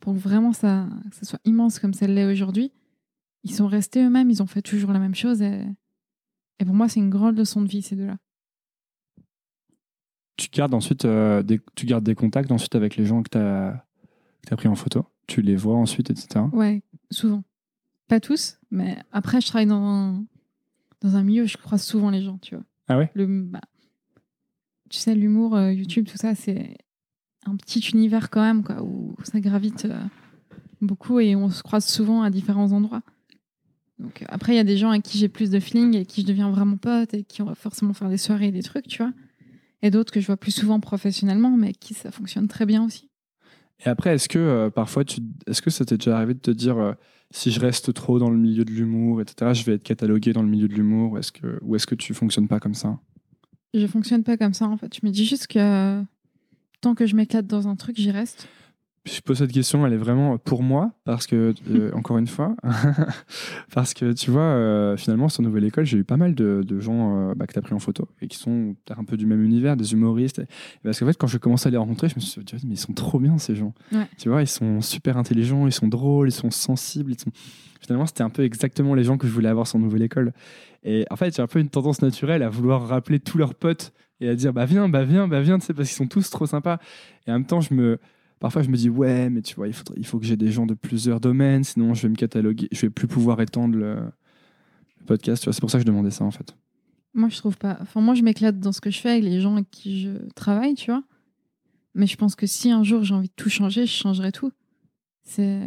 pour que vraiment ça, que ça soit immense comme ça l'est aujourd'hui, ils sont restés eux-mêmes, ils ont fait toujours la même chose et, et pour moi c'est une grande leçon de vie ces deux-là. Tu gardes ensuite euh, des, tu gardes des contacts ensuite avec les gens que tu as, pris en photo? Tu les vois ensuite, etc. Ouais, souvent. Pas tous, mais après je travaille dans un, dans un milieu où je croise souvent les gens, tu vois. Ah ouais? Le, bah, tu sais, l'humour, euh, YouTube, tout ça, c'est un petit univers quand même, quoi, où ça gravite euh, beaucoup et on se croise souvent à différents endroits. Donc euh, après, il y a des gens avec qui j'ai plus de feeling et qui je deviens vraiment pote et qui on va forcément faire des soirées et des trucs, tu vois. Et d'autres que je vois plus souvent professionnellement, mais avec qui ça fonctionne très bien aussi. Et après, est-ce que euh, parfois, tu, est-ce que ça t'est déjà arrivé de te dire si je reste trop dans le milieu de l'humour, etc., je vais être catalogué dans le milieu de l'humour, ou est-ce que, tu fonctionnes pas comme ça? Je fonctionne pas comme ça, en fait. Je me dis juste que tant que je m'éclate dans un truc, j'y reste. Je pose cette question, elle est vraiment pour moi, parce que, euh, encore une fois, *laughs* parce que tu vois, euh, finalement, sur Nouvelle École, j'ai eu pas mal de, de gens euh, bah, que tu as pris en photo et qui sont un peu du même univers, des humoristes. Et parce qu'en fait, quand je commençais à les rencontrer, je me suis dit, mais ils sont trop bien ces gens. Ouais. Tu vois, ils sont super intelligents, ils sont drôles, ils sont sensibles. Ils sont... Finalement, c'était un peu exactement les gens que je voulais avoir sur Nouvelle École. Et en fait, j'ai un peu une tendance naturelle à vouloir rappeler tous leurs potes et à dire, bah viens, bah viens, bah viens, tu sais, parce qu'ils sont tous trop sympas. Et en même temps, je me parfois je me dis ouais mais tu vois il faut, que j'ai des gens de plusieurs domaines sinon je vais me cataloguer je vais plus pouvoir étendre le, podcast tu vois c'est pour ça que je demandais ça en fait Moi, je trouve pas. Enfin, moi, je m'éclate dans ce que je fais avec les gens avec qui je travaille, tu vois. Mais je pense que si un jour j'ai envie de tout changer, je changerai tout. C'est.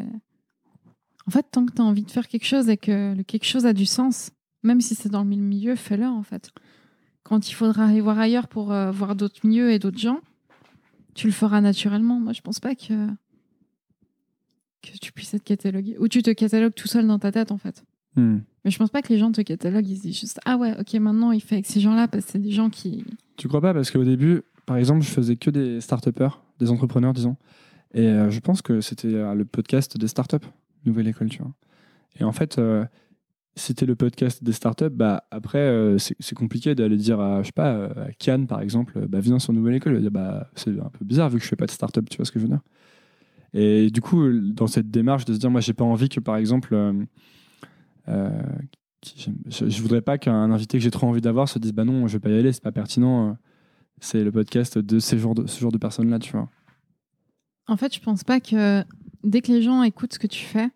En fait, tant que tu as envie de faire quelque chose et que le quelque chose a du sens, même si c'est dans le milieu, fais-le en fait. Quand il faudra aller voir ailleurs pour euh, voir d'autres milieux et d'autres gens, tu le feras naturellement. Moi, je pense pas que que tu puisses être catalogué ou tu te catalogues tout seul dans ta tête en fait. Hmm. Mais je pense pas que les gens te cataloguent, ils se disent juste Ah ouais, ok, maintenant il fait avec ces gens-là parce que c'est des gens qui. tu crois pas? Parce qu'au début par exemple je faisais que des start des entrepreneurs disons et euh, je pense que c'était euh, le podcast des startups nouvelle école tu vois et en fait euh, c'était le podcast des startups bah après euh, c'est compliqué d'aller dire à je sais pas euh, à Cannes par exemple bah viens sur nouvelle école. Bah c'est un peu bizarre vu que je fais pas de startup tu vois ce que je veux dire. Et du coup dans cette démarche de se dire moi j'ai pas envie que par exemple euh, euh, je, je voudrais pas qu'un invité que j'ai trop envie d'avoir se dise bah non je vais pas y aller c'est pas pertinent euh, c'est le podcast de ces de ce genre de personnes là tu vois. En fait, je pense pas que dès que les gens écoutent ce que tu fais,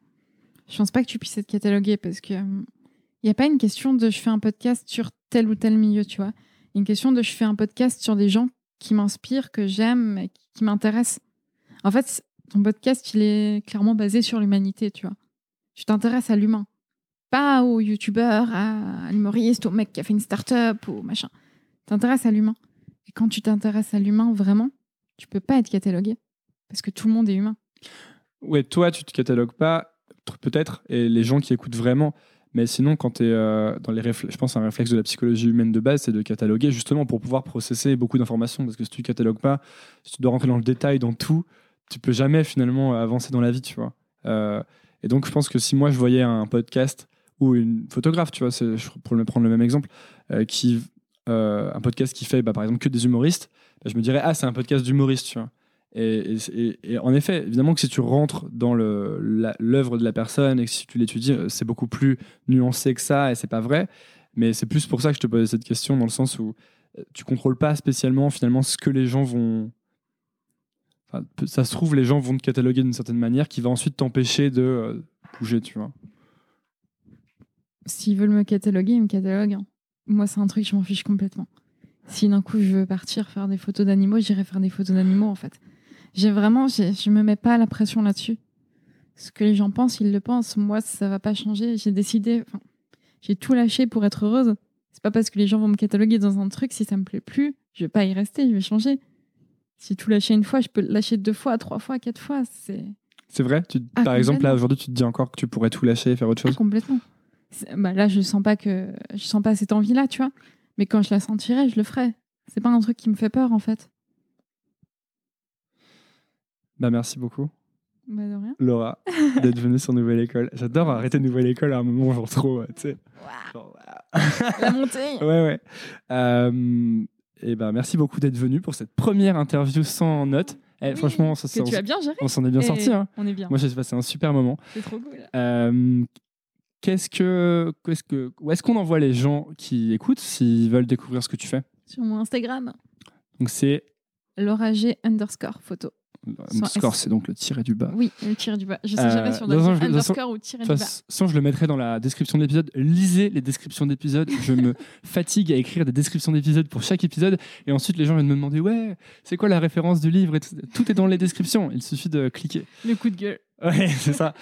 je pense pas que tu puisses être catalogué parce que il n'y a pas une question de je fais un podcast sur tel ou tel milieu, tu vois. Y a une question de je fais un podcast sur des gens qui m'inspirent, que j'aime, qui, qui m'intéressent. En fait, ton podcast, il est clairement basé sur l'humanité, tu vois. Tu t'intéresses à l'humain. Pas au youtubeur, à l'humoriste, au mec qui a fait une start-up, ou machin. Tu t'intéresses à l'humain. Et quand tu t'intéresses à l'humain vraiment, tu peux pas être catalogué. Parce que tout le monde est humain. Ouais, toi, tu te catalogues pas, peut-être, et les gens qui écoutent vraiment. Mais sinon, quand tu es dans les réflexes, je pense un réflexe de la psychologie humaine de base, c'est de cataloguer justement pour pouvoir processer beaucoup d'informations. Parce que si tu catalogues pas, si tu dois rentrer dans le détail, dans tout, tu peux jamais finalement avancer dans la vie, tu vois. Euh, et donc, je pense que si moi je voyais un podcast ou une photographe, tu vois, pour le prendre le même exemple, euh, qui, euh, un podcast qui fait bah, par exemple que des humoristes, bah, je me dirais, ah, c'est un podcast d'humoristes, tu vois. Et, en effet, évidemment que si tu rentres dans l'œuvre de la personne et que si tu l'étudies, euh, c'est beaucoup plus nuancé que ça et c'est pas vrai. Mais c'est plus pour ça que je te posais cette question, dans le sens où euh, tu contrôles pas spécialement finalement ce que les gens vont. Ça se trouve, les gens vont te cataloguer d'une certaine manière qui va ensuite t'empêcher de euh, bouger, tu vois. S'ils veulent me cataloguer, ils me cataloguent. hein. Moi, c'est un truc, je m'en fiche complètement. Si d'un coup je veux partir faire des photos d'animaux, j'irai faire des photos d'animaux en fait. J'ai vraiment, je me mets pas la pression là-dessus. Ce que les gens pensent, ils le pensent. Moi, ça va pas changer. J'ai décidé, enfin, j'ai tout lâché pour être heureuse. C'est pas parce que les gens vont me cataloguer dans un truc, si ça me plaît plus, je vais pas y rester, je vais changer. Si tout lâché une fois, je peux le lâcher deux fois, trois fois, quatre fois. C'est C'est vrai? Tu, Ah, Par exemple, là, complètement. aujourd'hui, tu te dis encore que tu pourrais tout lâcher et faire autre Ah, chose complètement. C'est- Bah là, je sens pas que je sens pas cette envie-là, tu vois. Mais quand je la sentirai, je le ferai. C'est pas un truc qui me fait peur, en fait. Bah, merci beaucoup, Bah de rien. Laura, *laughs* d'être venue sur Nouvelle École. J'adore arrêter Nouvelle École à un moment, genre trop, tu sais. La montée. *laughs* Ouais, ouais. Euh, et ben, merci beaucoup d'être venu pour cette première interview sans note. Eh, Oui, franchement, ça, bien on s'en est bien sorti. Hein. On est bien. Moi, j'ai passé un super moment. C'est trop cool. Euh, qu'est-ce que, qu'est-ce que, où est-ce qu'on envoie les gens qui écoutent s'ils veulent découvrir ce que tu fais? Sur mon Instagram, Donc c'est Laura G underscore photo. Sans score, S. c'est donc le tiré du bas. Oui, le tiré du bas. Je sais Euh, jamais si on un- underscore ou tiré De du toute bas. façon, je le mettrai dans la description de l'épisode. Lisez les descriptions d'épisodes. Je me *laughs* fatigue à écrire des descriptions d'épisodes pour chaque épisode. Et ensuite, les gens viennent me demander Ouais, c'est quoi la référence du livre et. Tout est dans les descriptions. Il suffit de cliquer. Le coup de gueule. Ouais, *laughs* c'est ça.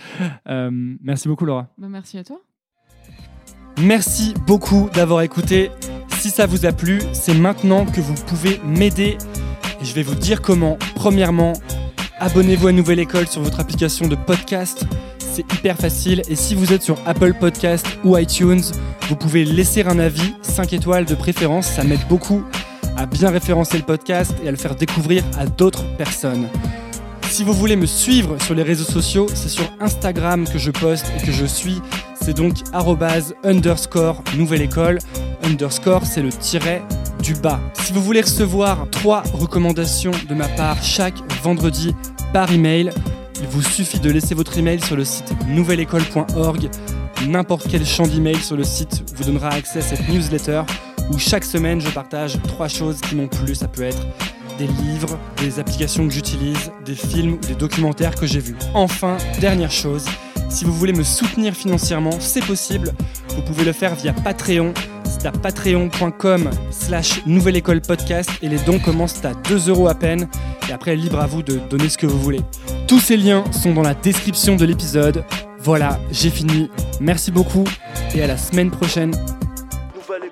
Euh, merci beaucoup, Laura. Bah merci à toi. Merci beaucoup d'avoir écouté. Si ça vous a plu, c'est maintenant que vous pouvez m'aider. Et je vais vous dire comment. Premièrement, abonnez-vous à Nouvelle École sur votre application de podcast. C'est hyper facile. Et si vous êtes sur Apple Podcast ou iTunes, vous pouvez laisser un avis, 5 étoiles de préférence. Ça m'aide beaucoup à bien référencer le podcast et à le faire découvrir à d'autres personnes. Si vous voulez me suivre sur les réseaux sociaux, c'est sur Instagram que je poste et que je suis. C'est donc underscore nouvelle école. Underscore, c'est le tiret du bas. Si vous voulez recevoir trois recommandations de ma part chaque vendredi par email, il vous suffit de laisser votre email sur le site nouvelleécole.org. N'importe quel champ d'email sur le site vous donnera accès à cette newsletter où chaque semaine je partage trois choses qui m'ont plu. Ça peut être des livres, des applications que j'utilise, des films ou des documentaires que j'ai vus. Enfin, dernière chose, si vous voulez me soutenir financièrement, c'est possible. Vous pouvez le faire via Patreon. C'est à patreon.com slash nouvelle école podcast et les dons commencent à 2 euros à peine. Et après, libre à vous de donner ce que vous voulez. Tous ces liens sont dans la description de l'épisode. Voilà, j'ai fini. Merci beaucoup et à la semaine prochaine. Nouvelle.